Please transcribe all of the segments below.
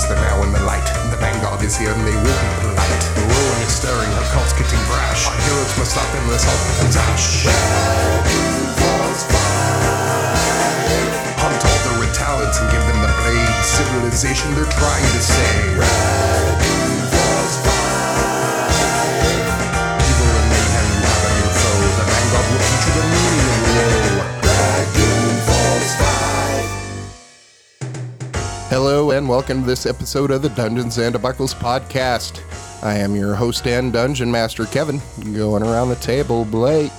foes, they're now in the light. The vanguard is here and they will be polite. The ruin is stirring, her cult's getting brash. Our heroes must stop them, this all becomes ash. Hunt all the red and give them the blade. Civilization they're trying to save. Evil and mayhem have a foe. The vanguard will teach you the meaning Hello and welcome to this episode of the Dungeons and Debacles podcast. I am your host and dungeon master Kevin. Going around the table, Blake.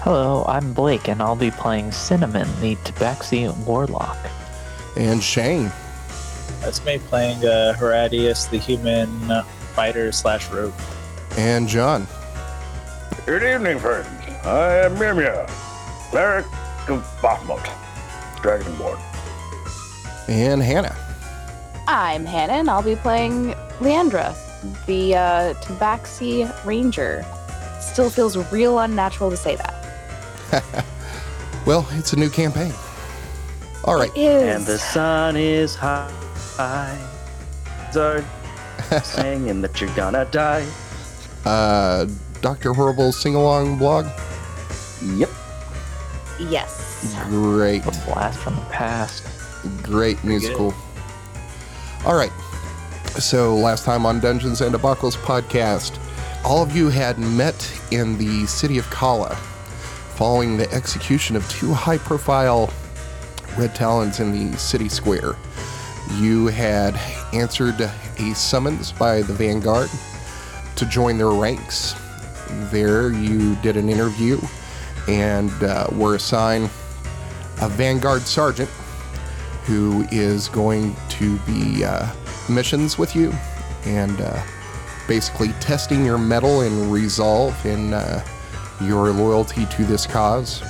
Hello, I'm Blake, and I'll be playing Cinnamon, the Tabaxi Warlock. And Shane. That's me playing uh, Heradius, the human uh, fighter slash rogue. And John. Good evening, friends. I am Mimia, cleric of Bahamut, Dragonborn. And Hannah. I'm Hannah, and I'll be playing Leandra, the uh, Tabaxi Ranger. Still feels real unnatural to say that. Well, it's a new campaign. All right. It is. And the sun is high. Zard saying that you're gonna die. Uh, Dr. Horrible sing along blog. Yep. yes. Great. A blast from the past. Great musical. All right. So, last time on Dungeons and Debacles podcast, all of you had met in the city of Kala following the execution of two high profile red talons in the city square. You had answered a summons by the Vanguard to join their ranks. There, you did an interview and uh, were assigned a Vanguard sergeant who is going to be uh, missions with you and uh, basically testing your mettle and resolve and uh, your loyalty to this cause.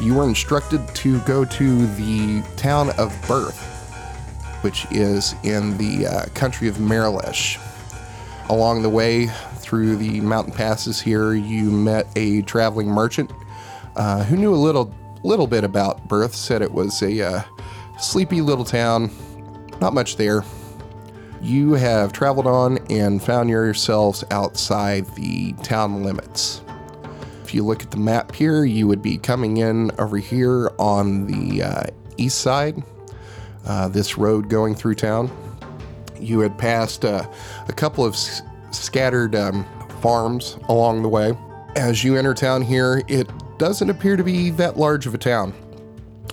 You were instructed to go to the town of Birth, which is in the uh, country of Marilesh. Along the way through the mountain passes here, you met a traveling merchant uh, who knew a little little bit about Birth. Said it was a uh, sleepy little town, not much there. You have traveled on and found yourselves outside the town limits. If you look at the map here, you would be coming in over here on the uh, east side, uh, this road going through town. You had passed uh, a couple of s- scattered um, farms along the way. As you enter town here, it doesn't appear to be that large of a town.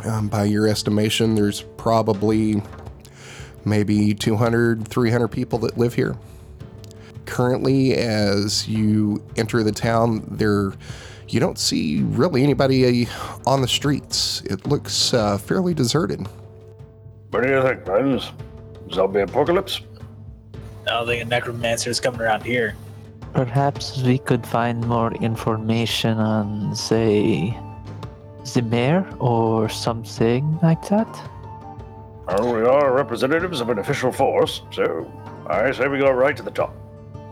Um, by your estimation, there's probably maybe 200, 300 people that live here. Currently, as you enter the town, there you don't see really anybody uh, on the streets. It looks uh, fairly deserted. What do you think, friends? Zombie apocalypse? I don't think a necromancer is coming around here. Perhaps we could find more information on, say, the mayor or something like that. Oh, we are representatives of an official force, so I say we go right to the top.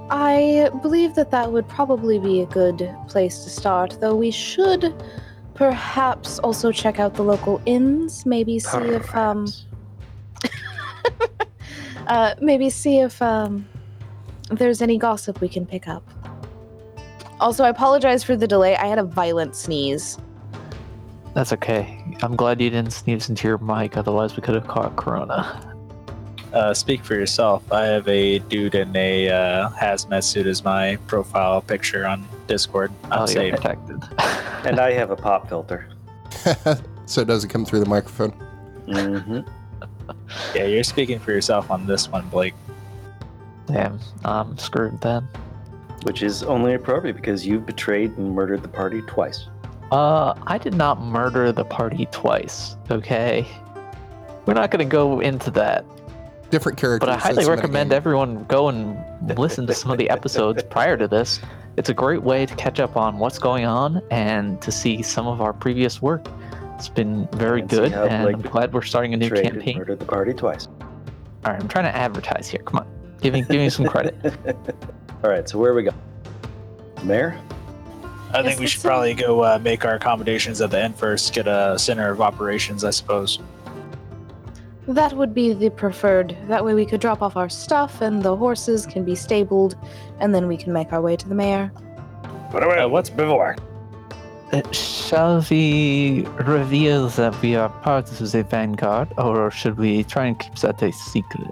I believe that that would probably be a good place to start, though we should perhaps also check out the local inns, maybe see if um uh maybe see if um there's any gossip we can pick up. Also, I apologize for the delay. I had a violent sneeze. That's okay. I'm glad you didn't sneeze into your mic, otherwise we could have caught corona. Uh, speak for yourself. I have a dude in a uh, hazmat suit as my profile picture on Discord. I'm oh, safe. protected. And I have a pop filter. so it doesn't come through the microphone. Mm-hmm. Yeah, you're speaking for yourself on this one, Blake. Damn, I'm screwed then. Which is only appropriate because you've betrayed and murdered the party twice. Uh, I did not murder the party twice, okay? We're not gonna go into that. Different characters. But I highly recommend everyone go and listen to some of the episodes prior to this. It's a great way to catch up on what's going on and to see some of our previous work. It's been very And good, how and Blake I'm glad we're starting a new campaign. murdered the party twice. All right, I'm trying to advertise here. Come on, give me give me some credit. All right, so where are we go? Mayor? I Yes, think we should probably go uh, make our accommodations at the end first. Get a center of operations, I suppose. That would be the preferred. That way we could drop off our stuff and the horses can be stabled, and then we can make our way to the mayor. But anyway, Uh, let's bivouac. Uh, shall we reveal that we are part of the vanguard, or should we try and keep that a secret?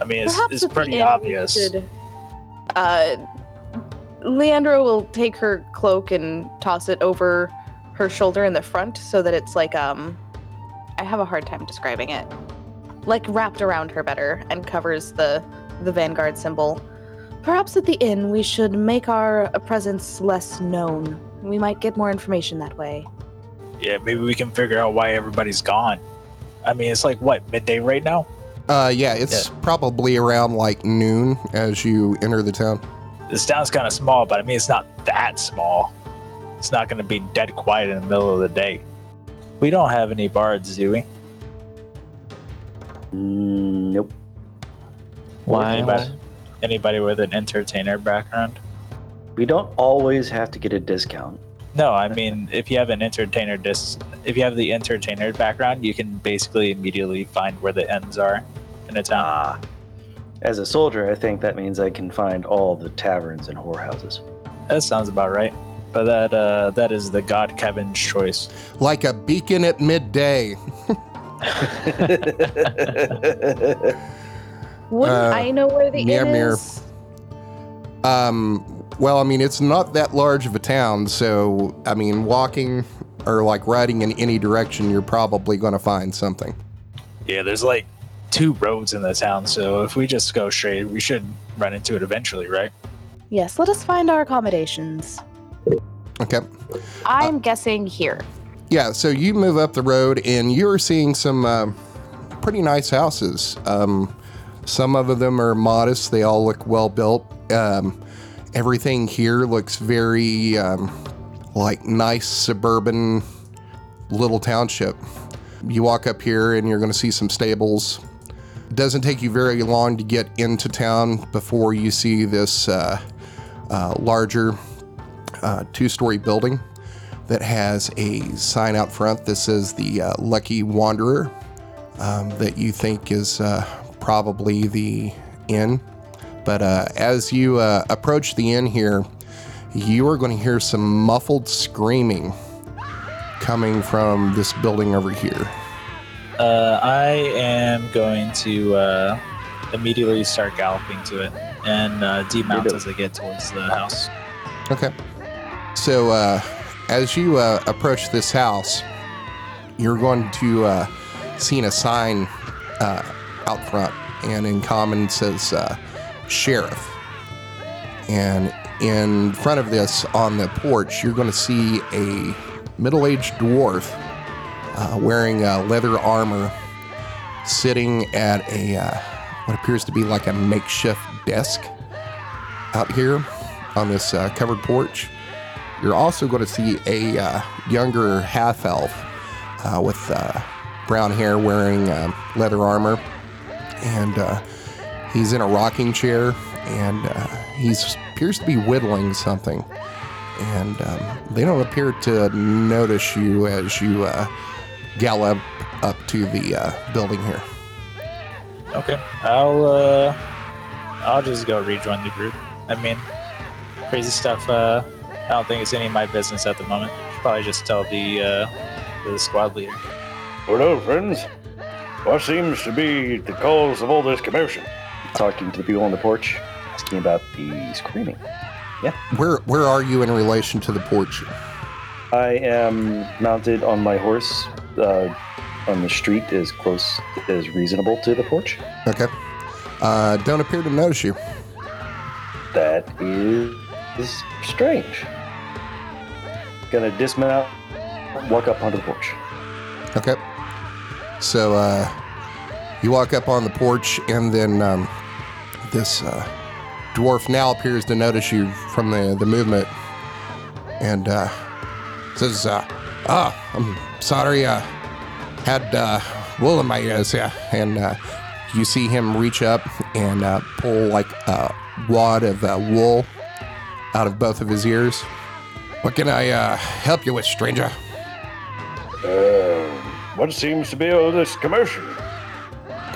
I mean, it's, Perhaps it's at pretty end we obvious. should- Uh, Leandra will take her cloak and toss it over her shoulder in the front so that it's like um I have a hard time describing it. Like wrapped around her better and covers the the vanguard symbol. Perhaps at the inn we should make our presence less known. We might get more information that way. Yeah, maybe we can figure out why everybody's gone. I mean, it's like what midday right now. Uh, yeah, it's probably around like noon as you enter the town. This town's kind of small, but I mean, it's not that small. It's not going to be dead quiet in the middle of the day. We don't have any bards, do we? Mm, nope. Why? Anybody, anybody with an entertainer background? We don't always have to get a discount. No, I mean, if you have an entertainer dis, if you have the entertainer background, you can basically immediately find where the ends are in a town. Ah. As a soldier, I think that means I can find all the taverns and whorehouses. That sounds about right. But that uh, that is the God Kevin's choice. Like a beacon at midday. Wouldn't Uh, I know where the inn Mjolnir. is? Um, well, I mean, it's not that large of a town, so I mean, walking or like riding in any direction, you're probably going to find something. Yeah, there's like two roads in the town, so if we just go straight, we should run into it eventually, right? Yes, let us find our accommodations. Okay. I'm guessing here. Yeah, so you move up the road and you're seeing some uh, pretty nice houses. Um, some of them are modest, they all look well built. Um, everything here looks very um, like nice suburban little township. You walk up here and you're going to see some stables. It doesn't take you very long to get into town before you see this uh, uh, larger uh, two story building that has a sign out front that says the uh, Lucky Wanderer um, that you think is uh, probably the inn. But as you approach the inn here, you are going to hear some muffled screaming coming from this building over here. Uh, I am going to uh, immediately start galloping to it and uh, demount as I get towards the house. Okay. So uh, as you uh, approach this house, you're going to uh, see a sign uh, out front, and in common it says uh, sheriff. And in front of this, on the porch, you're going to see a middle-aged dwarf uh, wearing uh, leather armor, sitting at a uh, what appears to be like a makeshift desk out here on this uh, covered porch. You're also going to see a uh, younger half elf uh, with brown hair wearing leather armor. And he's in a rocking chair and he appears to be whittling something. And um, they don't appear to notice you as you uh, gallop up to the uh, building here. Okay, I'll uh, I'll just go rejoin the group. I mean, crazy stuff. Uh, I don't think it's any of my business at the moment. Should probably just tell the uh, the squad leader. Hello, friends. What seems to be the cause of all this commotion? Talking to the people on the porch, asking about the screaming. Where, where are you in relation to the porch? I am mounted on my horse uh, on the street as close as reasonable to the porch. Okay. Uh, don't appear to notice you. That is, is strange. Gonna dismount, walk up onto the porch. Okay. So uh, you walk up on the porch, and then um, this uh, dwarf now appears to notice you from the, the movement and uh, says, uh, Ah, I'm sorry, uh, had uh, wool in my ears, yeah. And uh, you see him reach up and uh, pull like a wad of uh, wool out of both of his ears. What can I uh, help you with, stranger? Uh, what seems to be all this commotion?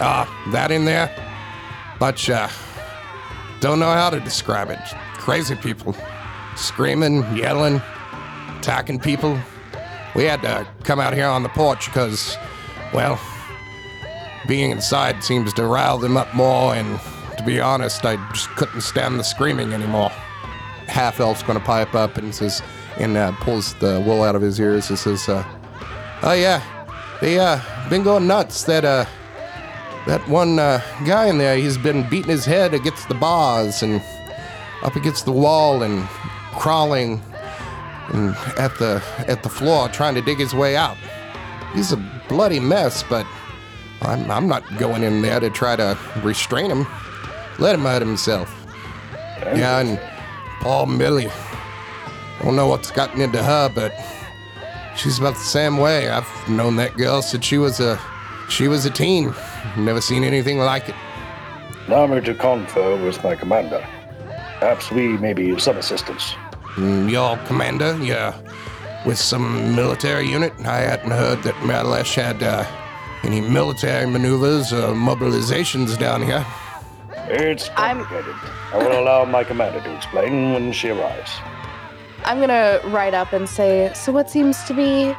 Ah, that in there? But, uh, don't know how to describe it. Crazy people. Screaming, yelling, attacking people. We had to come out here on the porch because, well, being inside seems to rile them up more, and to be honest, I just couldn't stand the screaming anymore. Half elf's gonna pipe up and says, and uh, pulls the wool out of his ears and says, uh, "Oh yeah, they uh been going nuts. That uh, that one uh, guy in there, he's been beating his head against the bars and up against the wall and crawling and at the at the floor trying to dig his way out. He's a bloody mess, but I'm, I'm not going in there to try to restrain him. Let him hurt himself. Yeah, and Paul Millie. I don't know what's gotten into her, but she's about the same way. I've known that girl since she was a she was a teen. Never seen anything like it. Allow me to confer with my commander. Perhaps we may be of some assistance. Mm, Your commander, yeah, with some military unit. I hadn't heard that Madalesh had uh, any military maneuvers or mobilizations down here. It's I'm- complicated. I will allow my commander to explain when she arrives. I'm gonna ride up and say, "So what seems to be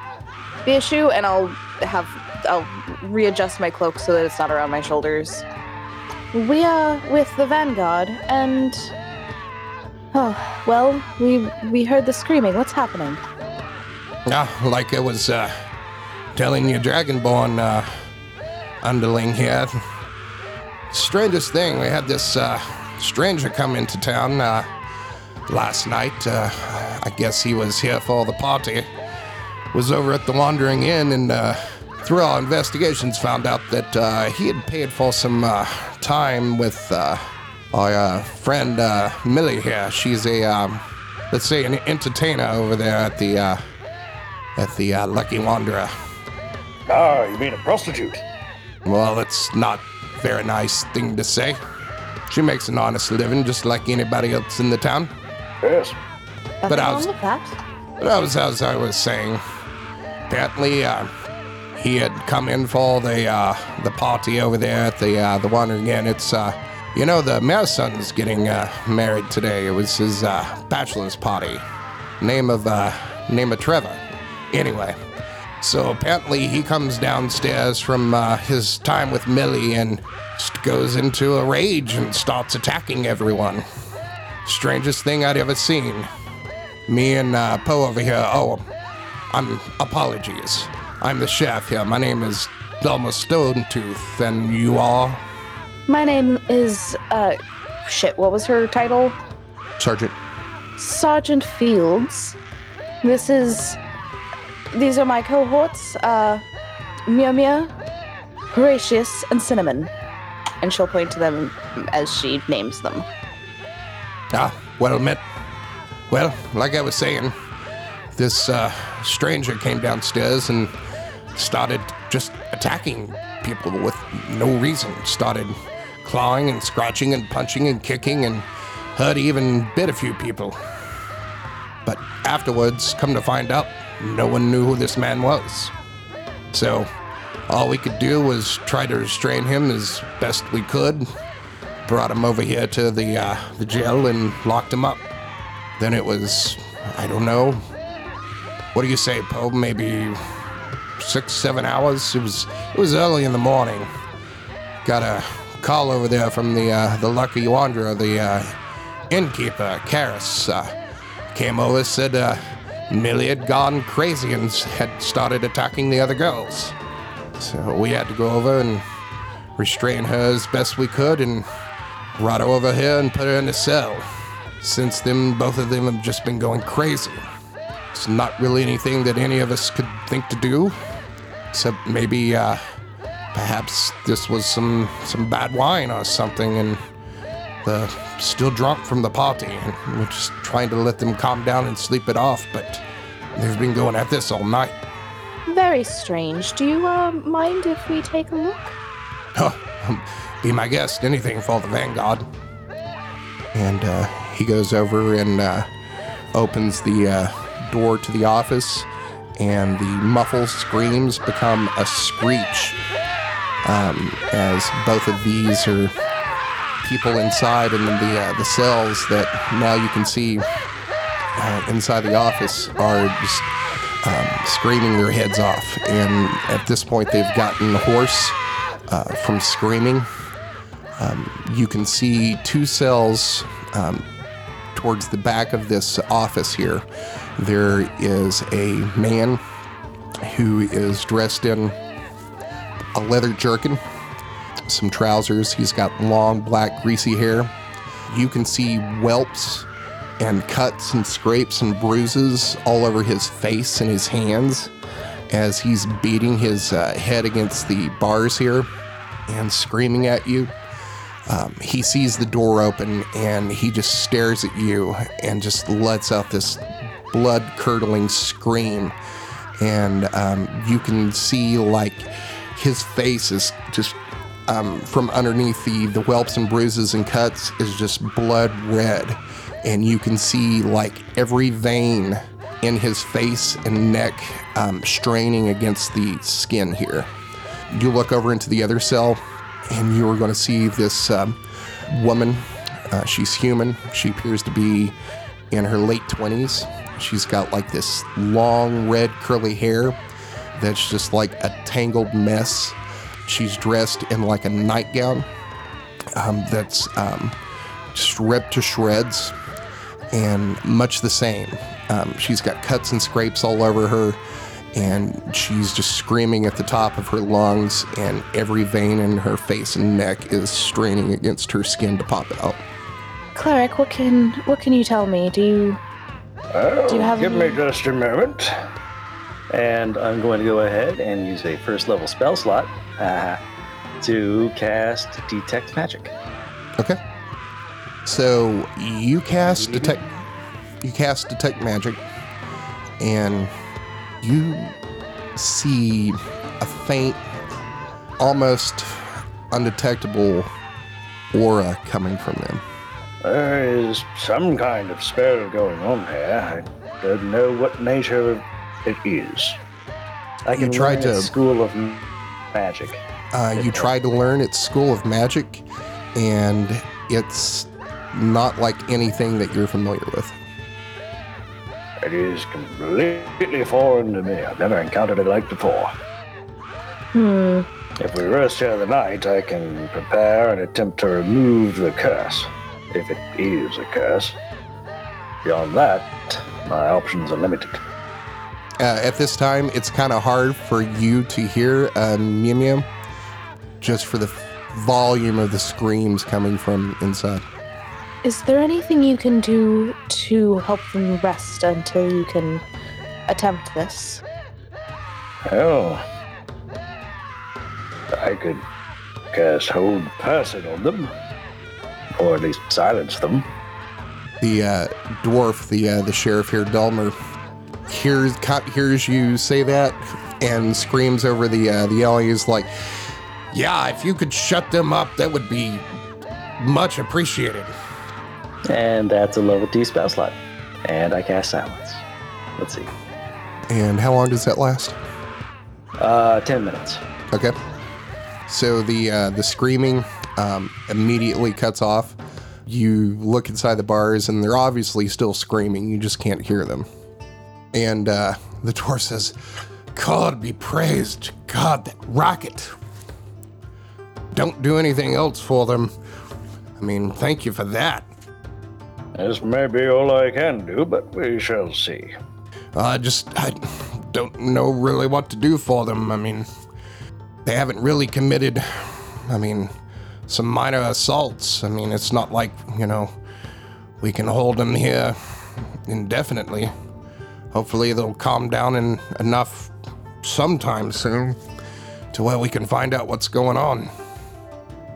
the issue?" And I'll have I'll readjust my cloak so that it's not around my shoulders. We are with the Vanguard, and oh well, we we heard the screaming. What's happening? Ah, like I was uh, telling you, Dragonborn uh, underling here. Strangest thing, we had this uh, stranger come into town uh, last night. Uh, I guess he was here for the party. Was over at the Wandering Inn and uh, through our investigations found out that he had paid for some time with our uh, friend uh, Millie here. She's a, um, let's say, an entertainer over there at the uh, at the uh, Lucky Wanderer. Ah, you mean a prostitute? Well, that's not a very nice thing to say. She makes an honest living just like anybody else in the town. Yes. Nothing I was- with that. But as, as I was saying, apparently uh, he had come in for the uh, the party over there at the uh, the Wandering Inn. It's uh, you know the mayor's son's getting uh, married today. It was his uh, bachelor's party. Name of uh, name of Trevor. Anyway, so apparently he comes downstairs from uh, his time with Millie and goes into a rage and starts attacking everyone. Strangest thing I'd ever seen. Me and uh, Poe over here. Oh, I'm apologies. I'm the chef here. My name is Delma Stonetooth, and you are My name is uh, shit. What was her title? Sergeant. Sergeant Fields. This is. These are my cohorts. Uh, Mia Horatius, and Cinnamon. And she'll point to them as she names them. Ah, well met. Well, like I was saying, this uh, stranger came downstairs and started just attacking people with no reason. Started clawing and scratching and punching and kicking and hurt even bit a few people. But afterwards, come to find out, no one knew who this man was. So, all we could do was try to restrain him as best we could. Brought him over here to the uh, the jail and locked him up. Then it was, I don't know. What do you say, Poe? Maybe six, seven hours. It was it was early in the morning. Got a call over there from the uh, the Lucky Wanderer, the uh, innkeeper, Karis. Uh, came over, said uh, Millie had gone crazy and had started attacking the other girls. So we had to go over and restrain her as best we could and brought her over here and put her in a cell. Since then, both of them have just been going crazy. It's not really anything that any of us could think to do, except maybe, uh, perhaps this was some some bad wine or something, and the still drunk from the party, and we're just trying to let them calm down and sleep it off. But they've been going at this all night. Very strange. Do you uh, mind if we take a look? Huh, um, be my guest, anything for the Vanguard. And uh, he goes over and uh, opens the uh, door to the office, and the muffled screams become a screech. Um, as both of these are people inside in the uh, the cells that now you can see uh, inside the office are just um, screaming their heads off. And at this point, they've gotten hoarse uh, from screaming. Um, you can see two cells um, towards the back of this office here. There is a man who is dressed in a leather jerkin, some trousers. He's got long, black, greasy hair. You can see whelps and cuts and scrapes and bruises all over his face and his hands as he's beating his uh, head against the bars here and screaming at you. Um, he sees the door open and he just stares at you and just lets out this blood curdling scream. And um, you can see like his face is just um, from underneath the, the whelps and bruises and cuts is just blood red. And you can see like every vein in his face and neck um, straining against the skin here. You look over into the other cell and you are going to see this um, woman. Uh, she's human. She appears to be in her late 20s. She's got like this long red curly hair that's just like a tangled mess. She's dressed in like a nightgown um, that's um, just ripped to shreds and much the same. Um, she's got cuts and scrapes all over her, and she's just screaming at the top of her lungs, and every vein in her face and neck is straining against her skin to pop out. Cleric, what can what can you tell me? Do you Oh, Do you have give any- me just a moment. And I'm going to go ahead and use a first level spell slot uh, to cast Detect Magic. Okay. So you cast detect you cast detect magic and you see a faint almost undetectable aura coming from them. There is some kind of spell going on here. I don't know what nature it is. I can tried learn at to- School of Magic. Uh, you tried to learn at School of Magic and it's not like anything that you're familiar with. It is completely foreign to me. I've never encountered it like before. Hmm. If we rest here the night, I can prepare and attempt to remove the curse, if it is a curse. Beyond that, my options are limited. Uh, at this time, it's kind of hard for you to hear uh, Mew Mew just for the volume of the screams coming from inside. Is there anything you can do to help them rest until you can attempt this? Oh. I could cast Hold Person on them, or at least silence them. The uh, dwarf, the uh, the sheriff here, Delmer, hears co- hears you say that and screams over the uh, the alley. Is like, "Yeah, if you could shut them up, that would be much appreciated." And that's a level 2 spell slot. And I cast Silence. Let's see. And how long does that last? Uh, 10 minutes. Okay. So the uh, the screaming um, immediately cuts off. You look inside the bars, and they're obviously still screaming. You just can't hear them. And uh, the dwarf says, "God be praised, God that rocket. Don't do anything else for them. I mean, thank you for that. This may be all I can do, but we shall see. I just I don't know really what to do for them. I mean, they haven't really committed. I mean, some minor assaults. I mean, it's not like you know we can hold them here indefinitely. Hopefully, they'll calm down in enough sometime soon to where we can find out what's going on.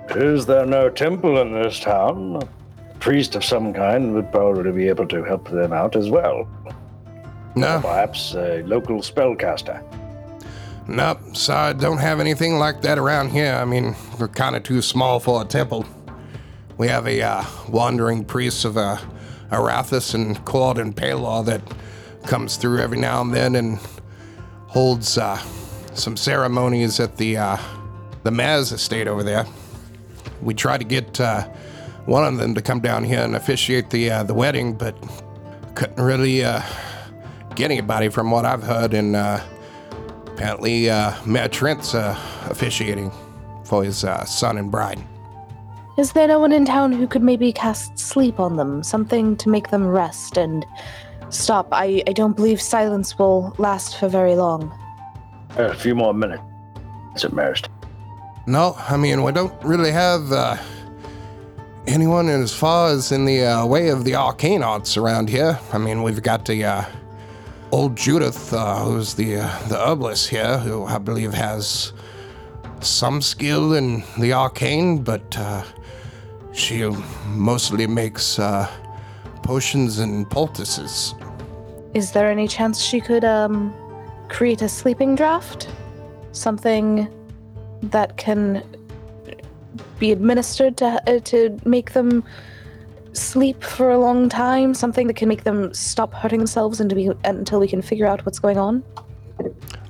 Is there no temple in this town? A priest of some kind would probably be able to help them out as well. No, Perhaps a local spellcaster. Nope, so I don't have anything like that around here. I mean, we're kind of too small for a temple. We have a uh, wandering priest of uh, Erathis and Claude and Pelor that comes through every now and then and holds uh, some ceremonies at the uh, the Maz estate over there. We tried to get uh, one of them to come down here and officiate the uh, the wedding, but couldn't really uh, get anybody from what I've heard. And uh, apparently, Mayor Trent's officiating for his son and bride. Is there no one in town who could maybe cast sleep on them? Something to make them rest and stop? I, I don't believe silence will last for very long. A few more minutes at most. No, I mean we don't really have uh, anyone as far as in the uh, way of the arcane arts around here. I mean we've got the uh, old Judith, uh, who's the uh, the herbalist here, who I believe has some skill in the arcane, but uh, she mostly makes uh, potions and poultices. Is there any chance she could um create a sleeping draft? Something that can be administered to uh, to make them sleep for a long time, something that can make them stop hurting themselves and to be, until we can figure out what's going on.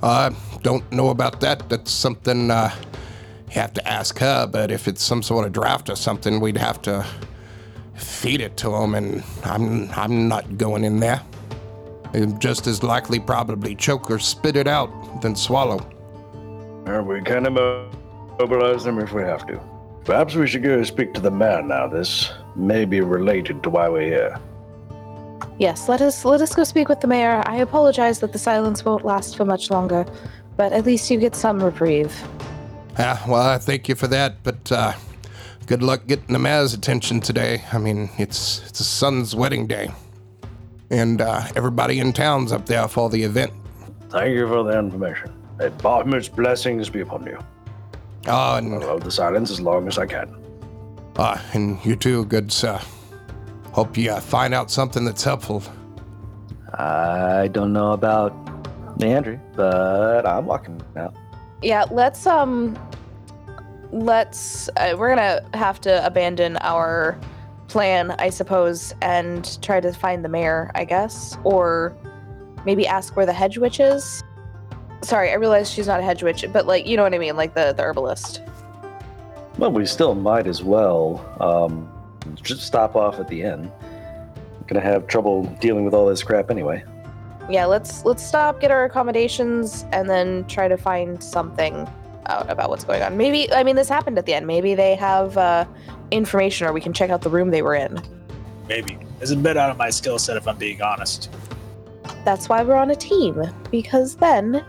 I don't know about that. That's something uh, you have to ask her. But if it's some sort of draft or something, we'd have to feed it to him, and I'm I'm not going in there. He'd just as likely probably choke or spit it out than swallow. Uh, we can immo- mobilize them if we have to. Perhaps we should go speak to the man now. This may be related to why we're here. Yes, let us let us go speak with the mayor. I apologize that the silence won't last for much longer, but at least you get some reprieve. Ah, well, I thank you for that, but uh, good luck getting the mayor's attention today. I mean, it's it's his son's wedding day, and uh, everybody in town's up there for the event. Thank you for the information. May Bahamut's blessings be upon you. Oh, and I'll hold the silence as long as I can. Uh, and you too, good sir. Hope you uh, find out something that's helpful. I don't know about Leandry, but I'm walking out. Yeah, let's um let's uh, we're to have to abandon our plan, I suppose, and try to find the mayor, I guess, or maybe ask where the hedge witch is. Sorry, I realize she's not a hedge witch, but like you know what I mean, like the the herbalist. Well, we still might as well um, just stop off at the inn. Gonna have trouble dealing with all this crap anyway. Yeah, let's let's stop, get our accommodations, and then try to find something out about what's going on. Maybe I mean this happened at the end. Maybe they have uh, information, or we can check out the room they were in. Maybe. It's a bit out of my skill set if I'm being honest. That's why we're on a team because then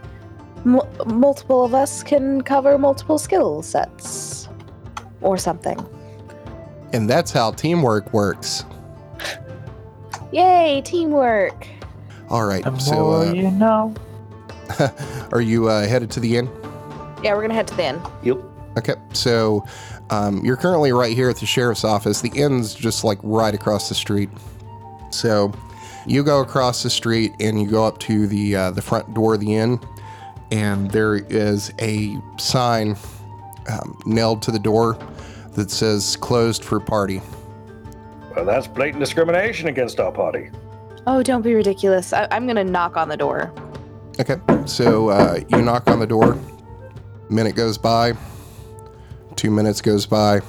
m- multiple of us can cover multiple skill sets or something. And that's how teamwork works. Yay, teamwork! All right, The so more uh, you know. are you uh, headed to the inn? Yeah, we're gonna head to the inn. Yep. Okay, so um, you're currently right here at the sheriff's office. The inn's just like right across the street. So you go across the street and you go up to the uh, the front door of the inn, and there is a sign um, nailed to the door that says "closed for party." Well, that's blatant discrimination against our party. Oh, don't be ridiculous. I- I'm gonna knock on the door. Okay, so uh, you knock on the door. Minute goes by. Two minutes goes by.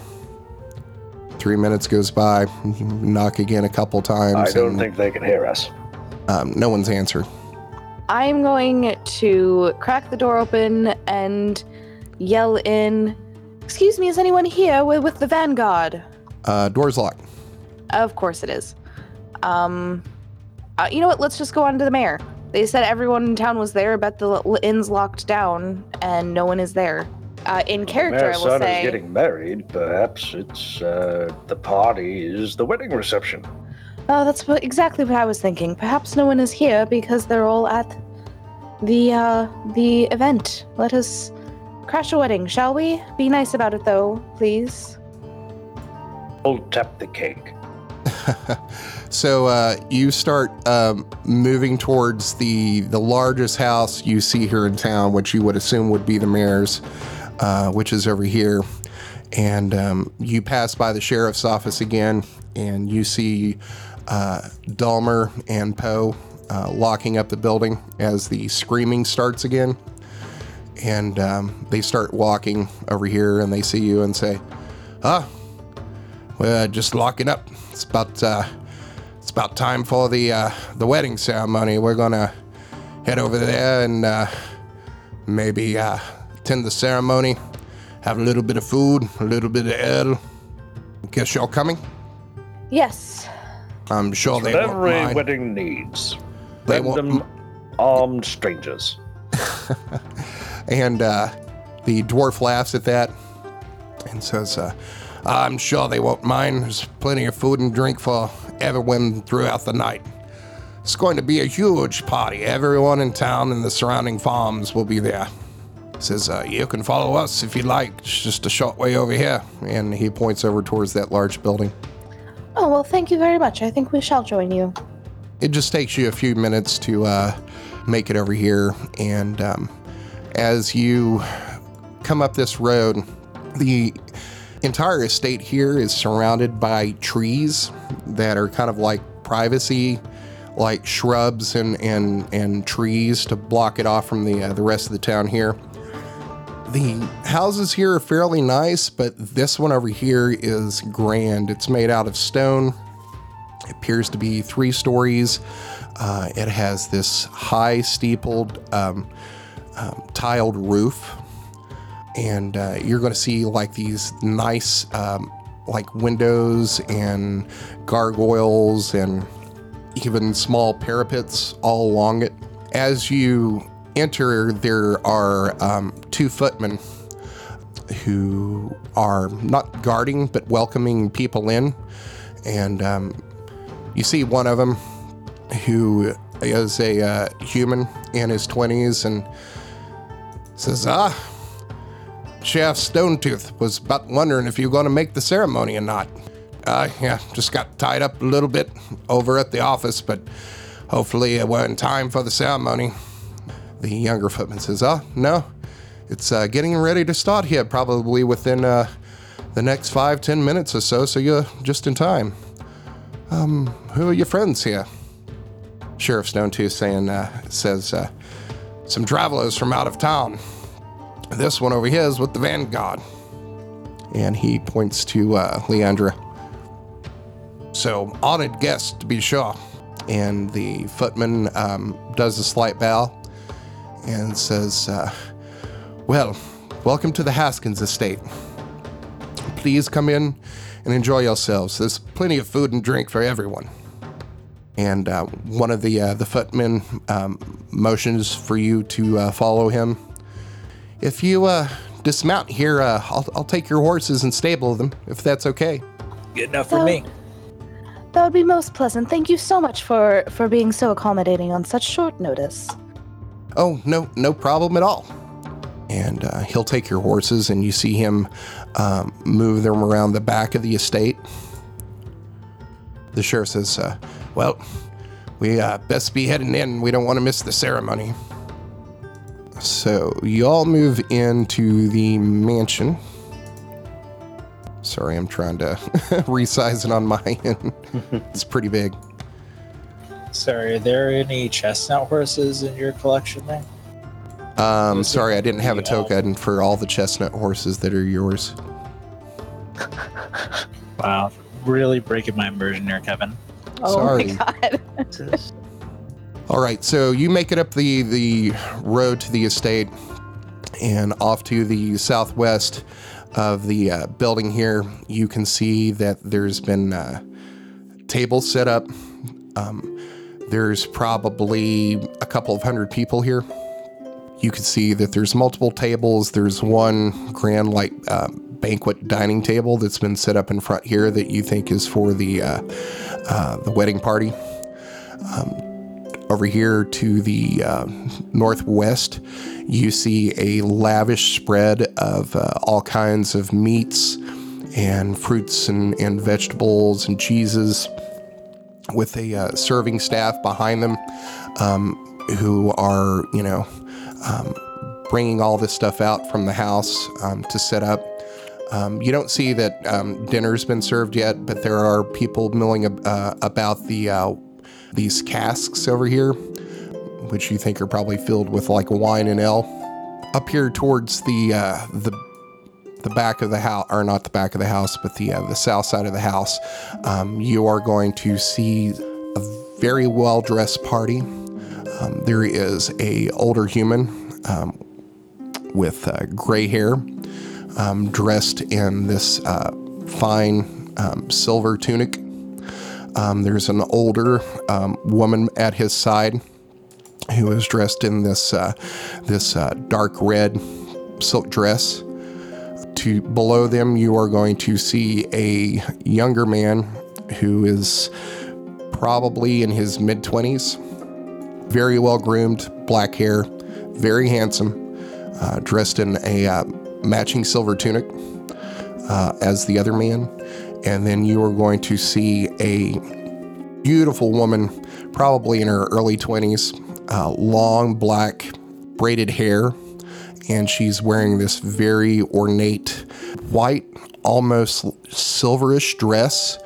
Three minutes goes by. Knock again a couple times. I don't and, think they can hear us. um, no one's answered. I'm going to crack the door open and yell in, "Excuse me, is anyone here with, with the Vanguard?" Uh, door's locked. Of course it is. Um, uh, you know what? Let's just go on to the mayor. They said everyone in town was there. but the inn's locked down and no one is there. Uh, in character, I Mayor's will son say. is getting married. Perhaps it's uh, the party is the wedding reception. Oh, that's what, exactly what I was thinking. Perhaps no one is here because they're all at the uh, the event. Let us crash a wedding, shall we? Be nice about it, though, please. We'll tap the cake. So uh, you start um, moving towards the the largest house you see here in town, which you would assume would be the mayor's, uh, which is over here. And um, you pass by the sheriff's office again, and you see uh, Dulmer and Poe uh, locking up the building as the screaming starts again. and um, they start walking over here, and they see you and say, "Ah, we're just locking up. It's about uh, it's about time for the uh, the wedding ceremony. We're gonna head over there and uh, maybe uh, attend the ceremony, have a little bit of food, a little bit of ale. Guess y'all coming? Yes. I'm sure they won't Every mind. wedding needs. They won't Random armed strangers. And uh, the dwarf laughs at that and says, uh, I'm sure they won't mind. There's plenty of food and drink for everyone throughout the night. It's going to be a huge party. Everyone in town and the surrounding farms will be there. Says, uh, You can follow us if you like. It's just a short way over here. And he points over towards that large building. Oh, well, thank you very much. I think we shall join you. it just takes you a few minutes to uh, make it over here. And um, as you come up this road, the entire estate here is surrounded by trees that are kind of like privacy, like shrubs and, and, and trees to block it off from the, uh, the rest of the town here. The houses here are fairly nice, but this one over here is grand. It's made out of stone appears to be three stories. Uh, it has this high steepled um, um, tiled roof, and uh, you're going to see like these nice um, like windows and gargoyles and even small parapets all along it. As you enter, there are um, two footmen who are not guarding but welcoming people in, and um, you see one of them who is a uh, human in his 20s and says, Ah, Chef Stonetooth was about wondering if you're going to make the ceremony or not. Uh, yeah, just got tied up a little bit over at the office, but hopefully uh, we're in time for the ceremony. The younger footman says, Oh, no, it's uh, getting ready to start here, probably within uh, the next five, ten minutes or so, so you're just in time. Um, who are your friends here? Sheriff Stonetooth saying, uh, says, uh, some travelers from out of town. This one over here is with the Vanguard. And he points to uh, Leandra. So, honored guest, to be sure. And the footman um, does a slight bow and says, uh, Well, welcome to the Haskins estate. Please come in and enjoy yourselves. There's plenty of food and drink for everyone. And uh, one of the uh, the footmen um, motions for you to uh, follow him. If you uh, dismount here, uh, I'll, I'll take your horses and stable them, if that's okay. Good enough for So- me. That would be most pleasant. Thank you so much for for being so accommodating on such short notice. Oh, no, no problem at all. And uh, he'll take your horses, and you see him um, move them around the back of the estate. The sheriff says, uh, Well, we uh, best be heading in. We don't want to miss the ceremony. So, you all move into the mansion. Sorry, I'm trying to resize it on my end. it's pretty big. Sorry, are there any chestnut horses in your collection there? Um, sorry, I didn't have a the, um, token for all the chestnut horses that are yours. Wow, really breaking my immersion here, Kevin. Oh Sorry. my god. All right, so you make it up the the road to the estate and off to the southwest of the uh, building here. You can see that there's been uh, tables set up. Um, there's probably a couple of hundred people here. You can see that there's multiple tables. There's one grand like uh, banquet dining table that's been set up in front here that you think is for the uh, uh, the wedding party over here to the uh, northwest, you see a lavish spread of uh, all kinds of meats and fruits and, and vegetables and cheeses with a uh, serving staff behind them um, who are, you know, um, bringing all this stuff out from the house um, to set up. Um, you don't see that um, dinner's been served yet, but there are people milling ab- uh, about the uh, these casks over here, which you think are probably filled with like wine and ale. up here towards the uh, the the back of the house, or not the back of the house, but the uh, the south side of the house, um, you are going to see a very well dressed party. Um, there is a older human um, with uh, gray hair, um, dressed in this uh, fine um, silver tunic. Um, there's an older um, woman at his side who is dressed in this uh, this uh, dark red silk dress. To below them, you are going to see a younger man who is probably in his mid twenties, very well groomed, black hair, very handsome, uh, dressed in a uh, matching silver tunic uh, as the other man. And then you are going to see a beautiful woman, probably in her early 20s, uh, long black braided hair. And she's wearing this very ornate white, almost silverish dress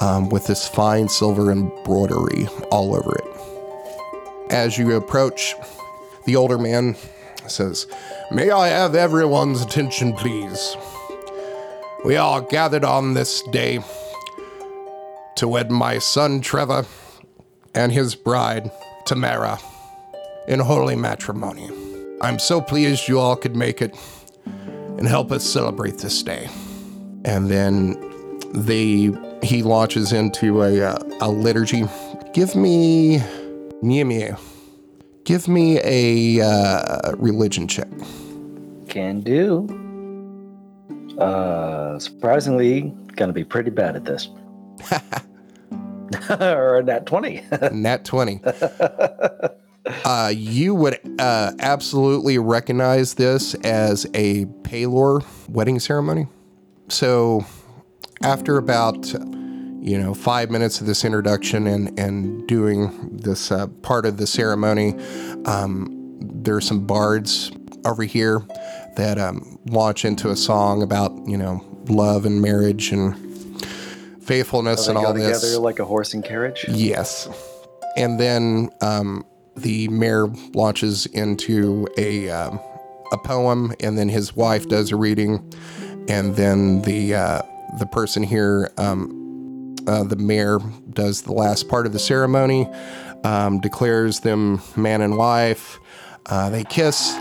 um, with this fine silver embroidery all over it. As you approach, the older man says, May I have everyone's attention, please? We are gathered on this day to wed my son Trevor and his bride Tamara in holy matrimony. I'm so pleased you all could make it and help us celebrate this day. And then they he launches into a uh, a liturgy. Give me Mew Give me a uh, religion check. Can do. Uh, surprisingly, gonna be pretty bad at this. or nat 20. Nat 20. Uh, you would uh, absolutely recognize this as a Pelor wedding ceremony. So, after about you know five minutes of this introduction and and doing this uh, part of the ceremony, um, there are some bards over here that um, launch into a song about you know love and marriage and faithfulness they and all together this. like a horse and carriage. Yes. And then um, the mayor launches into a um, a poem, and then his wife does a reading, and then the uh, the person here, um, uh, the mayor, does the last part of the ceremony, um, declares them man and wife. Uh, they kiss.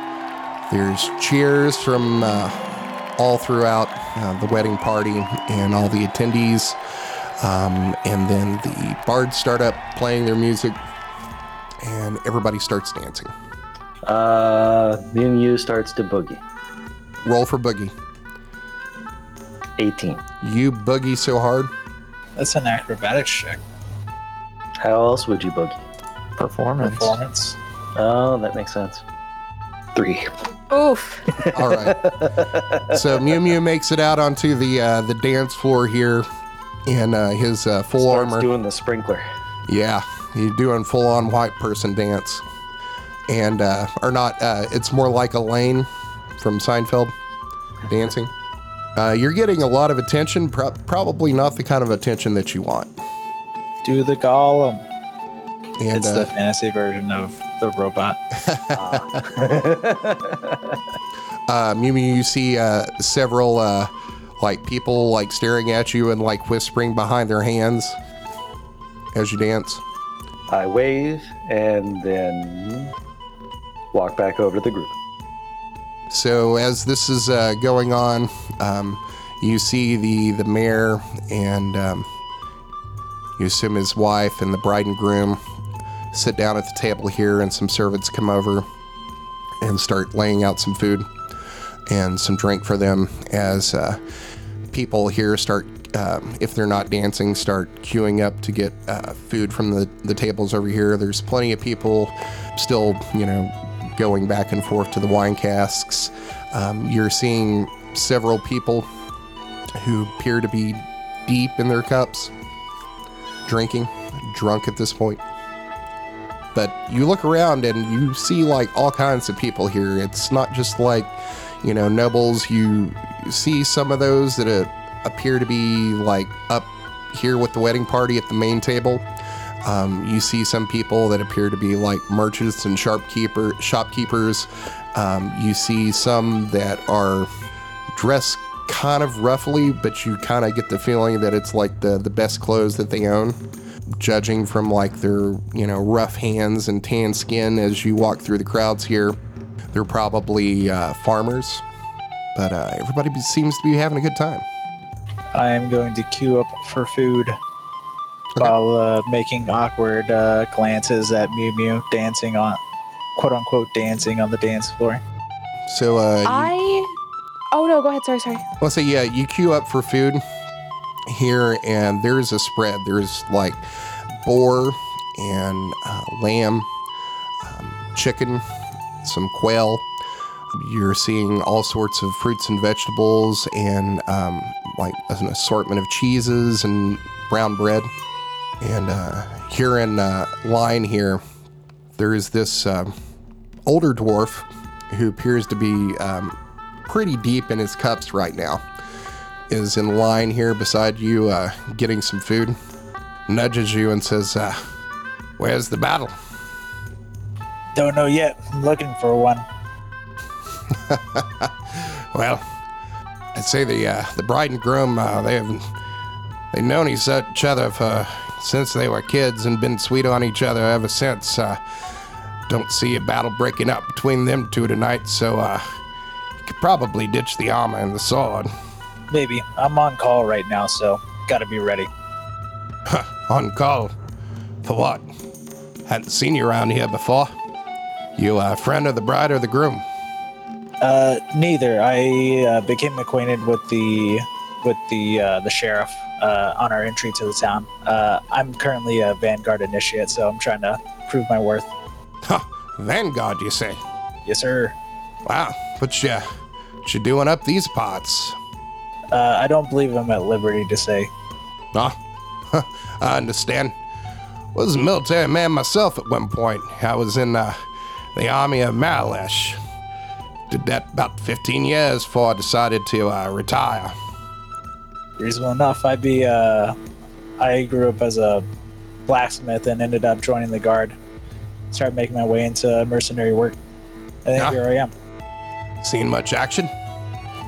There's cheers from uh, all throughout uh, the wedding party and all the attendees. Um, and then the bards start up playing their music, and everybody starts dancing. Uh, Mew Mew starts to boogie. Roll for boogie. 18. You boogie so hard. That's an acrobatics check. How else would you boogie? Performance. Performance. Oh, that makes sense. Three. Oof. All right. so Mew Mew makes it out onto the uh, the dance floor here in uh, his uh, full Starts armor. doing the sprinkler. Yeah, he's doing full on white person dance, and uh, or not. Uh, it's more like Elaine from Seinfeld dancing. Uh, you're getting a lot of attention, pro- probably not the kind of attention that you want. Do the golem. And it's uh, the fantasy version of the robot. uh, Mew Mew, you see uh, several uh, like people like staring at you and like whispering behind their hands as you dance. I wave and then walk back over to the group. So as this is uh, going on, um, you see the the mayor and um, you assume his wife and the bride and groom sit down at the table here, and some servants come over and start laying out some food and some drink for them as uh, people here start. Um, if they're not dancing, start queuing up to get uh, food from the, the tables over here. There's plenty of people still, you know, going back and forth to the wine casks. Um, you're seeing several people who appear to be deep in their cups, drinking, drunk at this point. But you look around and you see like all kinds of people here. It's not just like, you know, nobles. You see some of those that uh, appear to be like up here with the wedding party at the main table. Um, you see some people that appear to be like merchants and shopkeeper shopkeepers. Um, you see some that are dressed kind of roughly, but you kind of get the feeling that it's like the the best clothes that they own. Judging from like their you know rough hands and tan skin as you walk through the crowds here, they're probably uh, farmers. But uh, everybody seems to be having a good time. I am going to queue up for food while uh, making awkward uh, glances at Mew Mew dancing on, quote unquote, dancing on the dance floor. So uh, you- I. Oh no, go ahead. Sorry, sorry. Well, so yeah, you queue up for food here, and there's a spread. There's like boar and uh, lamb, um, chicken, some quail. You're seeing all sorts of fruits and vegetables, and um, like an assortment of cheeses and brown bread. And uh, here in uh, line here, there is this uh, older dwarf who appears to be um, pretty deep in his cups right now. Is in line here beside you, uh, getting some food. Nudges you and says, uh, "Where's the battle?" Don't know yet. I'm looking for one. Well, I'd say the uh, the bride and groom uh, they have they've known each other for since they were kids and been sweet on each other ever since. Uh, don't see a battle breaking up between them two tonight, so uh, you could probably ditch the armor and the sword. Maybe. I'm on call right now, so gotta be ready. On call for what? Hadn't seen you around here before. You a friend of the bride or the groom? Uh, neither. I uh, became acquainted with the with the uh, the sheriff uh, on our entry to the town. Uh, I'm currently a Vanguard initiate, so I'm trying to prove my worth. Huh, Vanguard, you say? Yes, sir. Wow, what you, what you doing up these parts? Uh, I don't believe I'm at liberty to say. Ah, huh, I understand. Was a military man myself at one point. I was in uh, the army of Marrakesh. Did that about 15 years before I decided to uh, retire. Reasonable enough. I'd be. Uh, I grew up as a blacksmith and ended up joining the guard. Started making my way into mercenary work. And Yeah. here I am. Seen much action?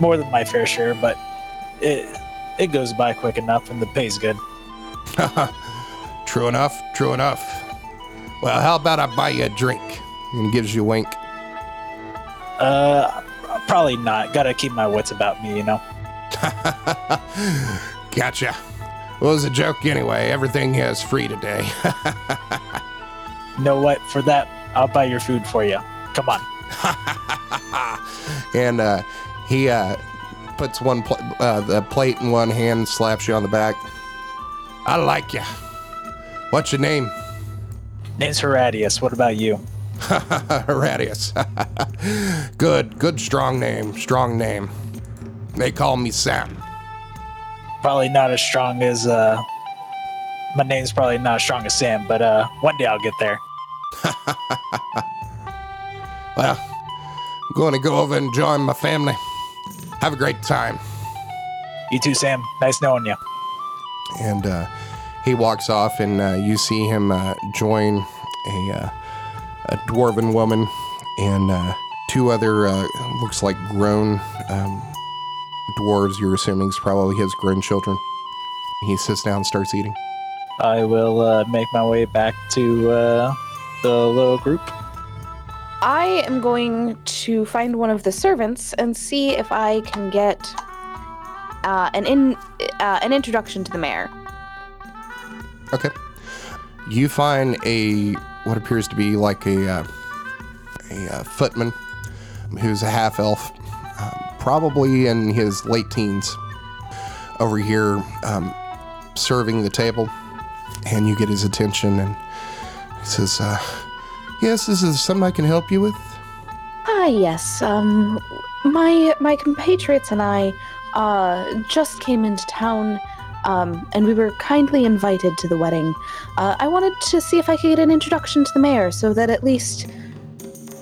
More than my fair share, but it it goes by quick enough, and the pay's good. true enough, true enough. Well, how about I buy you a drink? And gives you a wink. Uh, probably not. Gotta keep my wits about me, you know. gotcha. Well, it was a joke anyway. Everything is free today. You know what? For that, I'll buy your food for you. Come on. and uh, he uh, puts one pl- uh, the plate in one hand, slaps you on the back. I like you. What's your name? Name's Heradius. What about you? Heradius. good, good, strong name. Strong name. They call me Sam. Probably not as strong as uh. My name's probably not as strong as Sam, but uh, one day I'll get there. Well, I'm going to go over and join my family. Have a great time. You too, Sam. Nice knowing you. and uh, he walks off, and uh, you see him uh, join a uh, a dwarven woman and uh, two other uh, looks like grown um, dwarves. You're assuming is probably his grown children. He sits down, and starts eating. I will uh, make my way back to uh, the little group. I am going to find one of the servants and see if I can get uh, an in uh, an introduction to the mayor. Okay. You find a what appears to be like a uh, a uh, footman who's a half elf, um, probably in his late teens, over here um, serving the table, and you get his attention, and he says, uh, "Yes, this is something I can help you with." Ah, yes. Um, my my compatriots and I uh just came into town, um, and we were kindly invited to the wedding. Uh, I wanted to see if I could get an introduction to the mayor, so that at least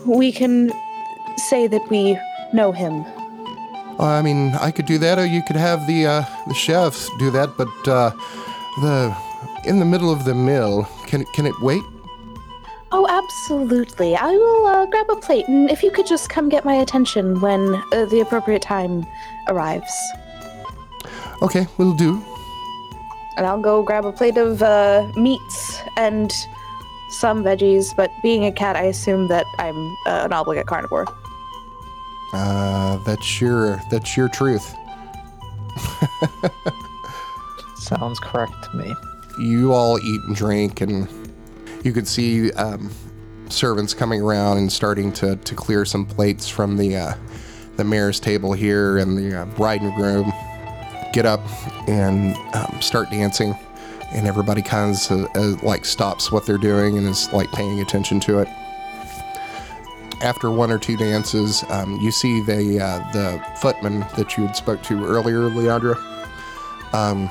we can say that we know him. I mean, I could do that, or you could have the uh, the chefs do that. But uh, the in the middle of the mill, Can can it wait? Oh, absolutely. I will uh, grab a plate, and if you could just come get my attention when uh, the appropriate time arrives. Okay, we'll do. And I'll go grab a plate of uh, meats and some veggies, but being a cat, I assume that I'm uh, an obligate carnivore. Uh, that's your that's your truth. Sounds correct to me. You all eat and drink, and you could see um, servants coming around and starting to, to clear some plates from the uh, the mayor's table here, and the uh, bride and groom get up and um, start dancing, and everybody kind of uh, like stops what they're doing and is like paying attention to it. After one or two dances, um, you see the uh, the footman that you had spoke to earlier, Leandra, um,